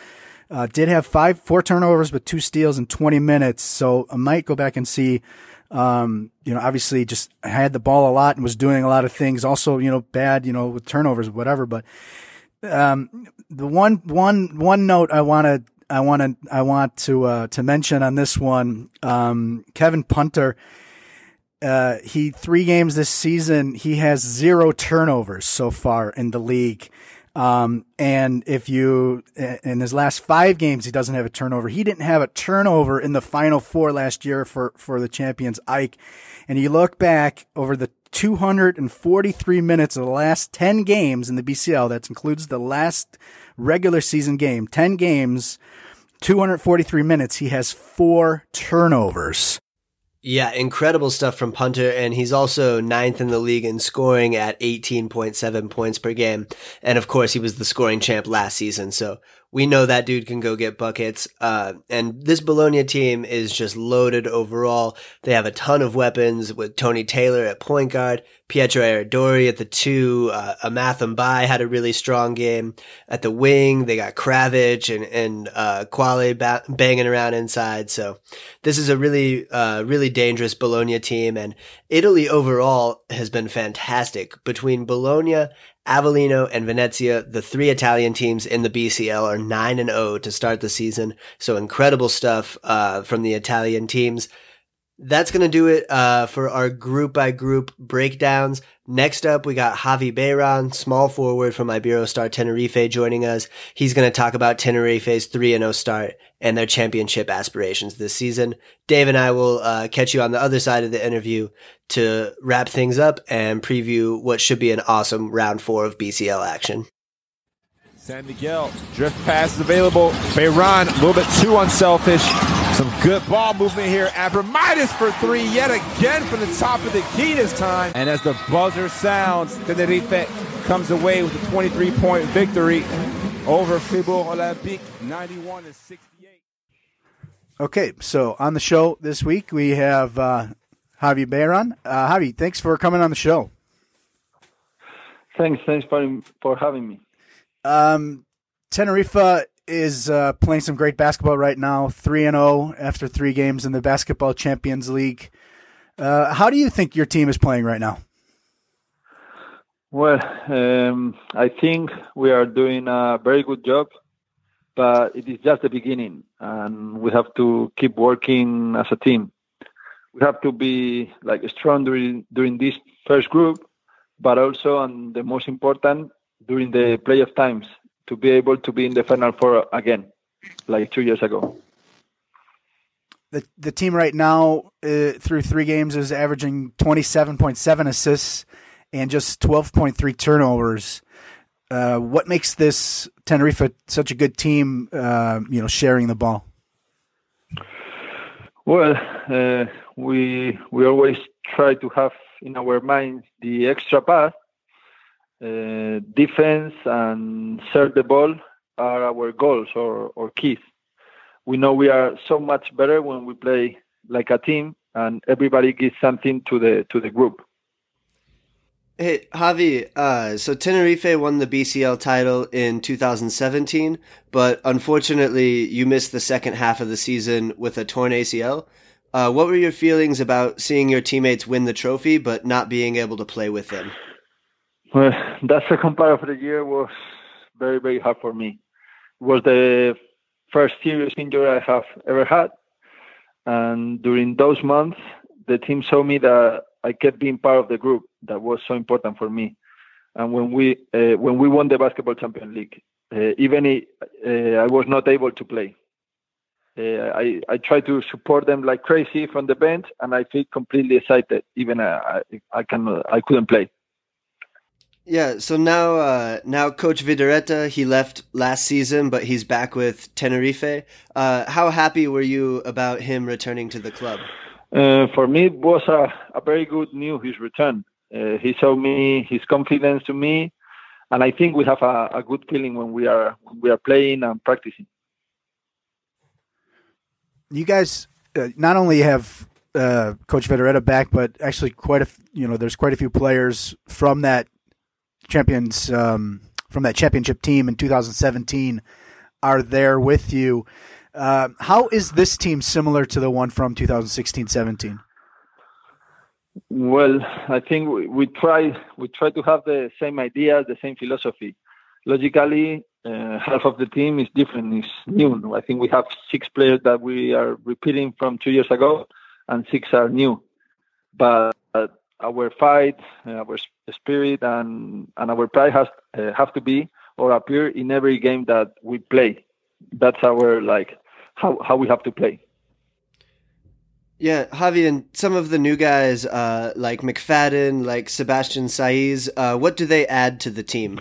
Uh, did have five, four turnovers, but two steals in 20 minutes. So I might go back and see, um, you know, obviously just had the ball a lot and was doing a lot of things. Also, you know, bad, you know, with turnovers, whatever. But, um, the one, one, one note I want to, I want to, I want to, uh, to mention on this one, um, Kevin Punter, uh, he three games this season, he has zero turnovers so far in the league. Um, and if you, in his last five games, he doesn't have a turnover. He didn't have a turnover in the final four last year for, for the champions AEK. And you look back over the 243 minutes of the last 10 games in the BCL, that includes the last regular season game, 10 games, 243 minutes, he has four turnovers. Yeah, incredible stuff from Punter, and he's also ninth in the league in scoring at 18.7 points per game. And of course, he was the scoring champ last season, so we know that dude can go get buckets. Uh, and this Bologna team is just loaded overall. They have a ton of weapons with Tony Taylor at point guard, Pietro Aradori at the two, uh, Amath M'Baye had a really strong game at the wing. They got Kravic and, and, uh, Qvale ba- banging around inside. So this is a really, uh, really dangerous Bologna team. And Italy overall has been fantastic between Bologna Avellino and Venezia, the three Italian teams in the BCL, are 9 and 0 to start the season. So incredible stuff uh, from the Italian teams. That's going to do it uh, for our group by group breakdowns. Next up, we got Javi Beiran, small forward from Iberostar Tenerife, joining us. He's going to talk about Tenerife's 3 0 start and their championship aspirations this season. Dave and I will uh, catch you on the other side of the interview to wrap things up and preview what should be an awesome round four of BCL action. San Miguel, drift pass is available. Beiran, a little bit too unselfish. Some good ball movement here. Abromaitis for three yet again from the top of the key this time. And as the buzzer sounds, Tenerife comes away with a 23 point victory over Fribourg Olympique, 91 to 68. Okay, so on the show this week we have uh, Javi Beiran. Uh, Javi, thanks for coming on the show. Thanks, thanks for for having me. Um, Tenerife is uh, playing some great basketball right now, three and zero oh after three games in the Basketball Champions League. Uh, how do you think your team is playing right now? Well, um, I think we are doing a very good job, but it is just the beginning, and we have to keep working as a team. We have to be like strong during during this first group, but also, and the most important, during the playoff times to be able to be in the final four again, like two years ago. The the team right now uh, through three games is averaging twenty seven point seven assists and just twelve point three turnovers. Uh, what makes this Tenerife such a good team? Uh, you know, sharing the ball. Well, uh, we we always try to have in our minds the extra pass uh, defense and serve the ball are our goals or, or keys. We know we are so much better when we play like a team and everybody gives something to the to the group. Hey Javi, uh, so Tenerife won the BCL title in 2017, but unfortunately you missed the second half of the season with a torn ACL. Uh, what were your feelings about seeing your teammates win the trophy but not being able to play with them? Well, that second part of the year was very, very hard for me. It was the first serious injury I have ever had. And during those months, the team saw me that I kept being part of the group that was so important for me. And when we uh, when we won the basketball champion league, uh, even if uh, I was not able to play, uh, I I tried to support them like crazy from the bench, and I feel completely excited. Even uh, I I can I couldn't play. Yeah, so now uh, now Coach Vidorreta, he left last season, but he's back with Tenerife. Uh, how happy were you about him returning to the club? Uh, for me, it was a, a very good news his return. Uh, he showed me his confidence to me, and I think we have a, a good feeling when we are when we are playing and practicing. You guys uh, not only have uh, Coach Vidorreta back, but actually quite a you know there's quite a few players from that champions um, from that championship team in 2017 are there with you. Uh, how is this team similar to the one from 2016-17? Well, I think we, we try we try to have the same ideas, the same philosophy. Logically, uh, half of the team is different, is new. I think we have six players that we are repeating from two years ago, and six are new. But uh, our fight, uh, our spirit, and and our pride has uh, have to be or appear in every game that we play. That's our like how how we have to play. Yeah, Javi, and some of the new guys uh, like McFadden, like Sebastian Saiz, uh, what do they add to the team?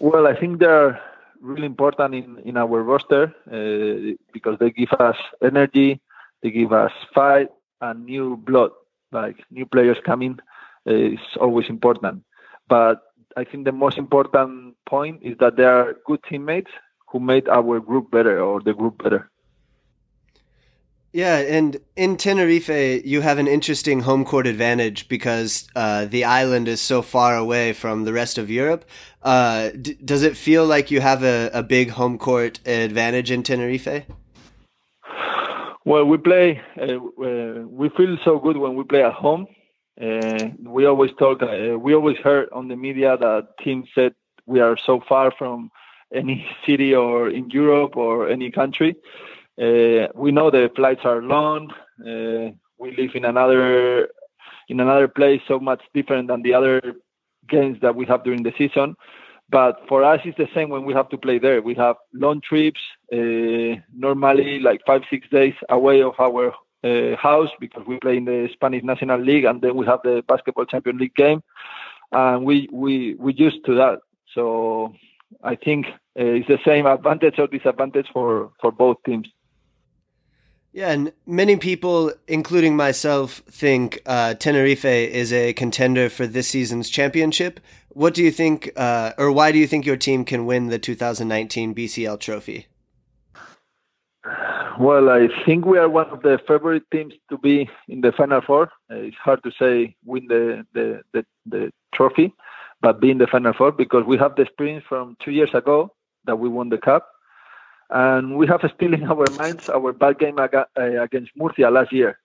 Well, I think they're really important in, in our roster uh, because they give us energy, they give us fight and new blood, like new players coming uh, is always important. But I think the most important point is that they are good teammates who made our group better or the group better. Yeah, and in Tenerife, you have an interesting home court advantage because uh, the island is so far away from the rest of Europe. Uh, d- does it feel like you have a, a big home court advantage in Tenerife? Well, we play. Uh, uh we feel so good when we play at home. Uh, we always talk. Uh, we always heard on the media that teams said we are so far from any city or in Europe or any country. Uh, we know the flights are long. Uh, we live in another in another place, so much different than the other games that we have during the season. But for us, it's the same when we have to play there. We have long trips, uh, normally like five six days away of our uh, house because we play in the Spanish National League, and then we have the Basketball Champion League game, and we we we used to that. So I think uh, it's the same advantage or disadvantage for for both teams. Yeah, and many people, including myself, think uh, Tenerife is a contender for this season's championship. What do you think, uh, or why do you think your team can win the 2019 BCL trophy? Well, I think we are one of the favorite teams to be in the Final Four. Uh, it's hard to say win the, the, the, the trophy, but be in the Final Four because we have the experience from two years ago that we won the cup and we have still in our minds our bad game uh, against Murcia last year,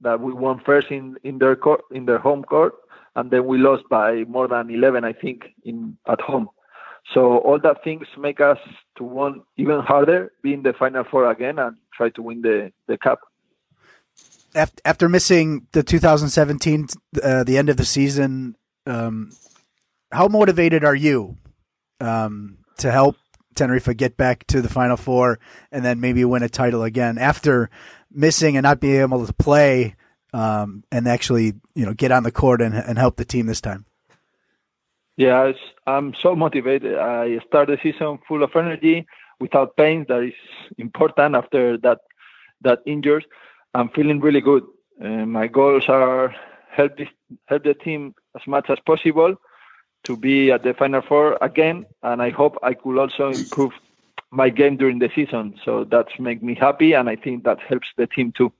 that we won first in, in their court, in their home court, and then we lost by more than 11, I think, in at home. So all that things make us to want even harder, be in the final four again, and try to win the the cup. After missing the 2017, uh, the end of the season, um, how motivated are you um, to help Tenerife get back to the Final Four and then maybe win a title again after missing and not being able to play um, and actually you know get on the court and, and help the team this time. Yes, I'm so motivated. I start the season full of energy, without pain. That is important after that that injuries. I'm feeling really good. Uh, my goals are help this, help the team as much as possible to be at the Final Four again, and I hope I could also improve my game during the season. So that's make me happy, and I think that helps the team too.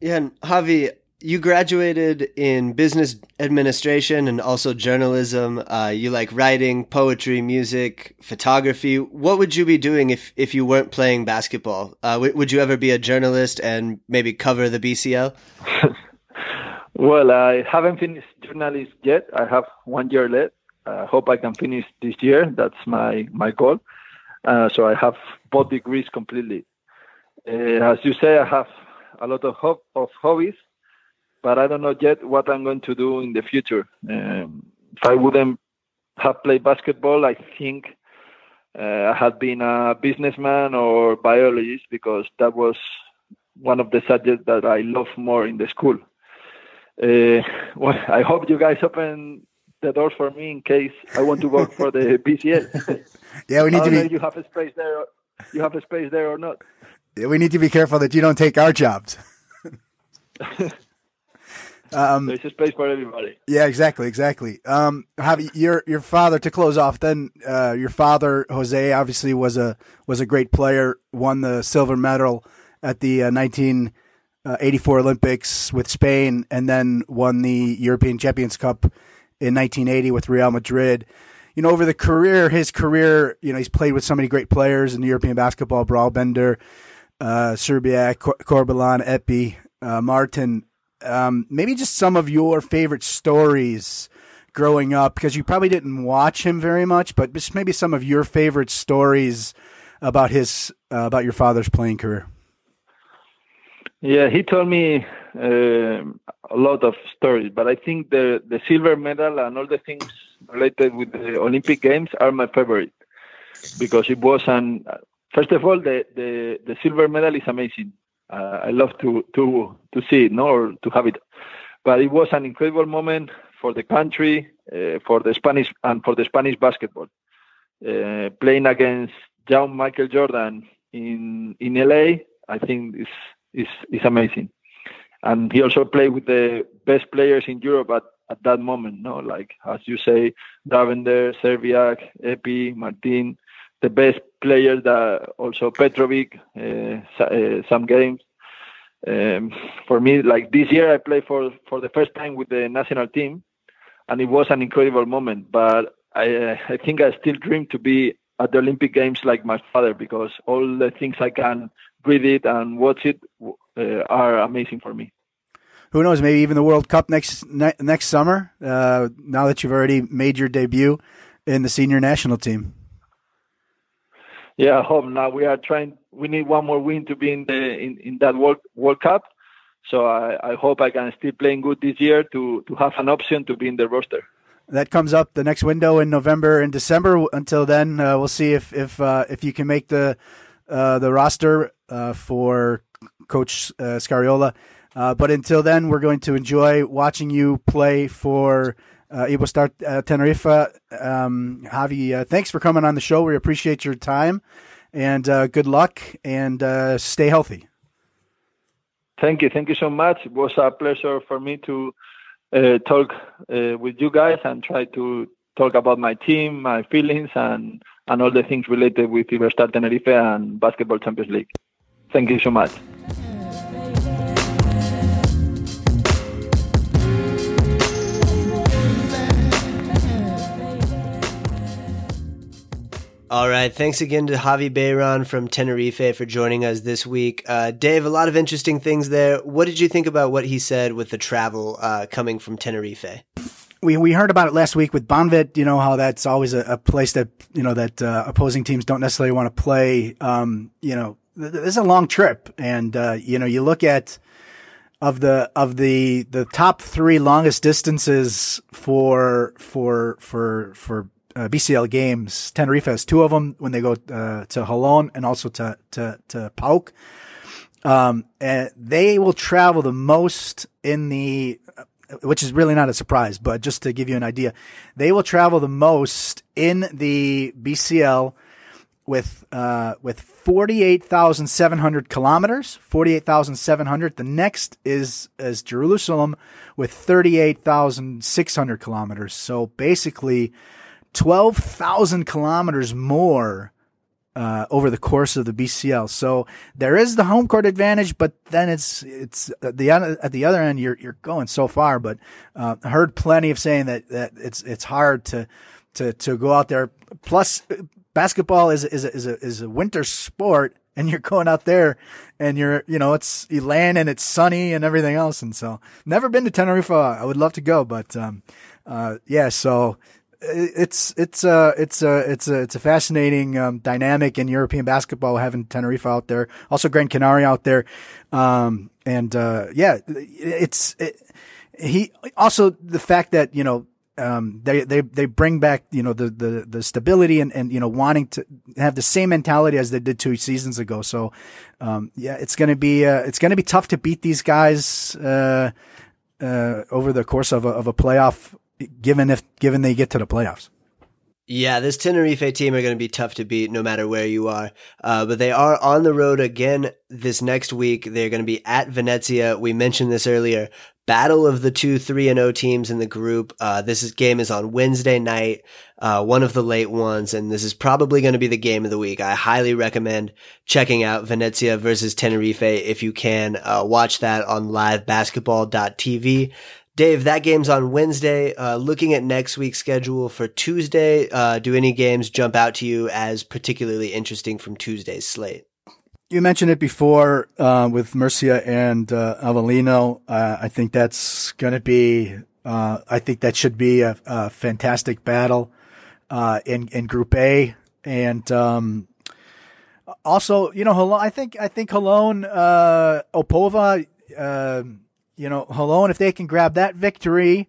Yeah, and Javi, you graduated in business administration and also journalism. Uh, you like writing, poetry, music, photography. What would you be doing if, if you weren't playing basketball? Uh, w- would you ever be a journalist and maybe cover the BCL? Well, I haven't finished journalist yet. I have one year left. I hope I can finish this year. That's my my goal. Uh, so I have both degrees completely. Uh, as you say, I have a lot of hope of hobbies, but I don't know yet what I'm going to do in the future. Um, if I wouldn't have played basketball, I think uh, I had been a businessman or biologist because that was one of the subjects that I love more in the school uh, well, I hope you guys open the doors for me in case I want to work for the BCL. yeah, we need to be. You have a space there. You have a space there or not? Yeah, we need to be careful that you don't take our jobs. Um, There's a space for everybody. Yeah, exactly, exactly. Um, have your your father to close off? Then uh, your father Jose obviously was a was a great player. Won the silver medal at the uh, 1984 Olympics with Spain, and then won the European Champions Cup in 1980 with Real Madrid. You know, over the career, his career, you know, he's played with so many great players in the European basketball: Brawl uh, Serbia, Cor- Corbalán, Epi, uh, Martin um, maybe just some of your favorite stories growing up, because you probably didn't watch him very much, but just maybe some of your favorite stories about his uh, about your father's playing career. Yeah, he told me uh, a lot of stories, but I think the the silver medal and all the things related with the Olympic Games are my favorite because it was an first of all the the, the silver medal is amazing uh, I love to to to see it, no, or to have it. But it was an incredible moment for the country, uh, for the Spanish and for the Spanish basketball. Uh, playing against John Michael Jordan in in LA, I think is is is amazing. And he also played with the best players in Europe at, at that moment, no, like as you say, Drvenda, Szczerbiak, Epi, Martin, the best players that also Petrovic, uh, uh, some games. Um, for me, like this year, I played for for the first time with the national team, and it was an incredible moment. But I I think I still dream to be at the Olympic Games like my father because all the things I can read it and watch it uh, are amazing for me. Who knows? Maybe even the World Cup next ne- next summer. Uh, now that you've already made your debut in the senior national team. Yeah, I hope now we are trying. We need one more win to be in the in, in that World World Cup. So I, I hope I can still playing good this year to to have an option to be in the roster. That comes up the next window in November and December. Until then, uh, we'll see if if uh, if you can make the uh, the roster uh, for Coach uh, Scariolo. Uh, but until then, we're going to enjoy watching you play for uh, Iberostar uh, Tenerife. Um, Javi, uh, thanks for coming on the show. We appreciate your time, and uh, good luck, and stay healthy. Thank you, thank you so much. It was a pleasure for me to talk with you guys and try to talk about my team, my feelings, and and all the things related with Iberostar Tenerife and Basketball Champions League. Thank you so much. All right. Thanks again to Javi Beiran from Tenerife for joining us this week. Uh, Dave, a lot of interesting things there. What did you think about what he said with the travel uh, coming from Tenerife? We, we heard about it last week with Banvit, you know, how that's always a, a place that, you know, that uh, opposing teams don't necessarily want to play. Um, you know, th- this is a long trip. And, uh, you know, you look at, of the of the the top three longest distances for for for for uh, BCL games. Tenerife has two of them when they go uh, to Holon and also to to to PAOK. Um, and they will travel the most in the, which is really not a surprise, but just to give you an idea, they will travel the most in the BCL with uh, with forty eight thousand seven hundred kilometers, forty eight thousand seven hundred. The next is is Jerusalem with thirty eight thousand six hundred kilometers. So basically, 12,000 kilometers more uh, over the course of the BCL. So there is the home court advantage, but then it's it's at the at the other end you're you're going so far. But uh, I heard plenty of saying that that it's it's hard to to to go out there. Plus, basketball is is is a, is a winter sport, and you're going out there, and you're you know it's you land and it's sunny and everything else. And so never been to Tenerife. I would love to go, but um, uh, yeah. So it's it's a it's a it's a it's a fascinating um, dynamic in European basketball having Tenerife out there, also Gran Canaria out there, um, and uh, yeah, it's it, he also the fact that you know um, they they they bring back you know the the the stability and and you know wanting to have the same mentality as they did two seasons ago. So um, yeah, it's gonna be uh, it's gonna be tough to beat these guys uh, uh, over the course of a, of a playoff given if given they get to the playoffs. Yeah, this Tenerife team are going to be tough to beat no matter where you are. Uh, but they are on the road again this next week. They're going to be at Venezia. We mentioned this earlier. Battle of the two 3 and 0 teams in the group. Uh, this is, game is on Wednesday night, uh, one of the late ones, and this is probably going to be the game of the week. I highly recommend checking out Venezia versus Tenerife if you can. Uh, watch that on livebasketball.tv. Dave, that game's on Wednesday. Uh, looking at next week's schedule for Tuesday, uh, do any games jump out to you as particularly interesting from Tuesday's slate? You mentioned it before uh, with Murcia and uh, Avellino. Uh, I think that's going to be. Uh, I think that should be a, a fantastic battle in in Group A, and um, also, you know, I think I think Holon, Opava you know, Holon, if they can grab that victory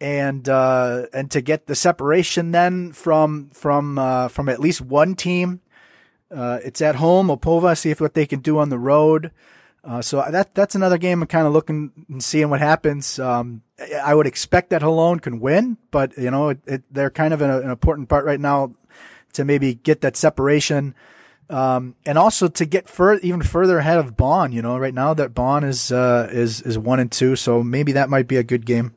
and uh, and to get the separation then from from uh, from at least one team. Uh, it's at home, Opova, See if what they can do on the road. Uh, so that that's another game. I'm kind of looking and seeing what happens. Um, I would expect that Holon can win, but you know it, it, they're kind of an important part right now to maybe get that separation. Um, and also to get fur- even further ahead of Bonn, you know, right now that Bonn is, uh, is, is one and two. So maybe that might be a good game.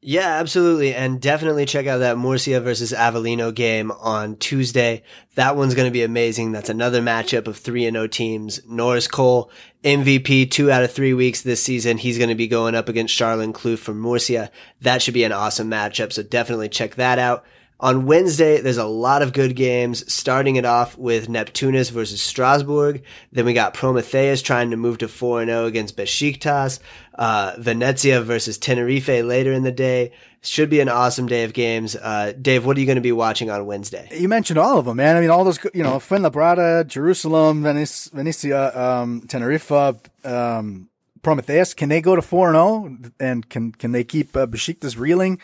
Yeah, absolutely. And definitely check out that Murcia versus Avellino game on Tuesday. That one's going to be amazing. That's another matchup of 3 and 0 teams. Norris Cole, MVP two out of three weeks this season. He's going to be going up against Charlon Kloof from Murcia. That should be an awesome matchup. So definitely check that out. On Wednesday, there's a lot of good games, starting it off with Neptunus versus Strasbourg. Then we got Prometheus trying to move to 4-0 against Besiktas. Uh, Venezia versus Tenerife later in the day. Should be an awesome day of games. Uh, Dave, what are you going to be watching on Wednesday? You mentioned all of them, man. I mean, all those, you know, Fuenlabrada, Jerusalem, Venice, Venezia, um, Tenerife, um, Prometheus. Can they go to 4-0? And can, can they keep uh, Besiktas reeling?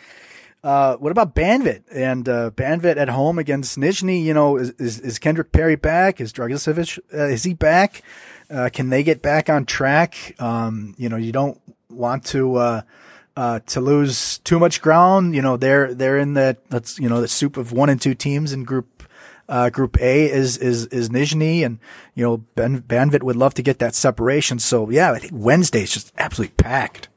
Uh, what about Banvit and uh, Banvit at home against Nizhny? You know, is, is, is Kendrick Perry back? Is Dragicevic, uh, is he back? Uh, can they get back on track? Um, you know, you don't want to uh, uh, to lose too much ground. You know, they're they're in the that's you know the soup of one and two teams in group uh, Group A is is is Nizhny, and you know ben, Banvit would love to get that separation. So yeah, I think Wednesday is just absolutely packed.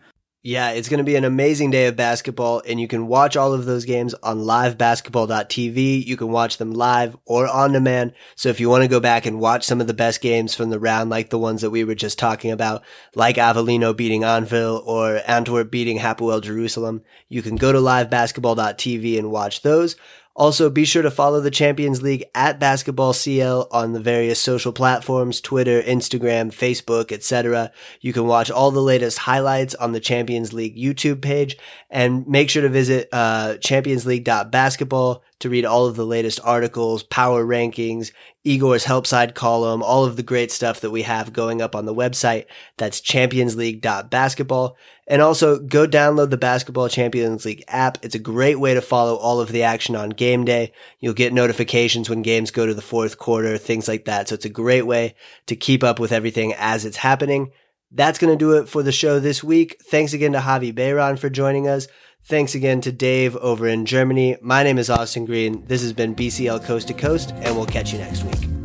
Yeah, it's going to be an amazing day of basketball, and you can watch all of those games on livebasketball.tv. You can watch them live or on demand. So if you want to go back and watch some of the best games from the round, like the ones that we were just talking about, like Avellino beating Anwil or Antwerp beating Hapoel Jerusalem, you can go to livebasketball.tv and watch those. Also, be sure to follow the Champions League at Basketball CL on the various social platforms, Twitter, Instagram, Facebook, etc. You can watch all the latest highlights on the Champions League YouTube page and make sure to visit uh, championsleague.basketball to read all of the latest articles, power rankings, Igor's help side column, all of the great stuff that we have going up on the website. That's championsleague.basketball. And also go download the Basketball Champions League app. It's a great way to follow all of the action on game day. You'll get notifications when games go to the fourth quarter, things like that. So it's a great way to keep up with everything as it's happening. That's going to do it for the show this week. Thanks again to Javi Bayron for joining us. Thanks again to Dave over in Germany. My name is Austin Green. This has been BCL Coast to Coast, and we'll catch you next week.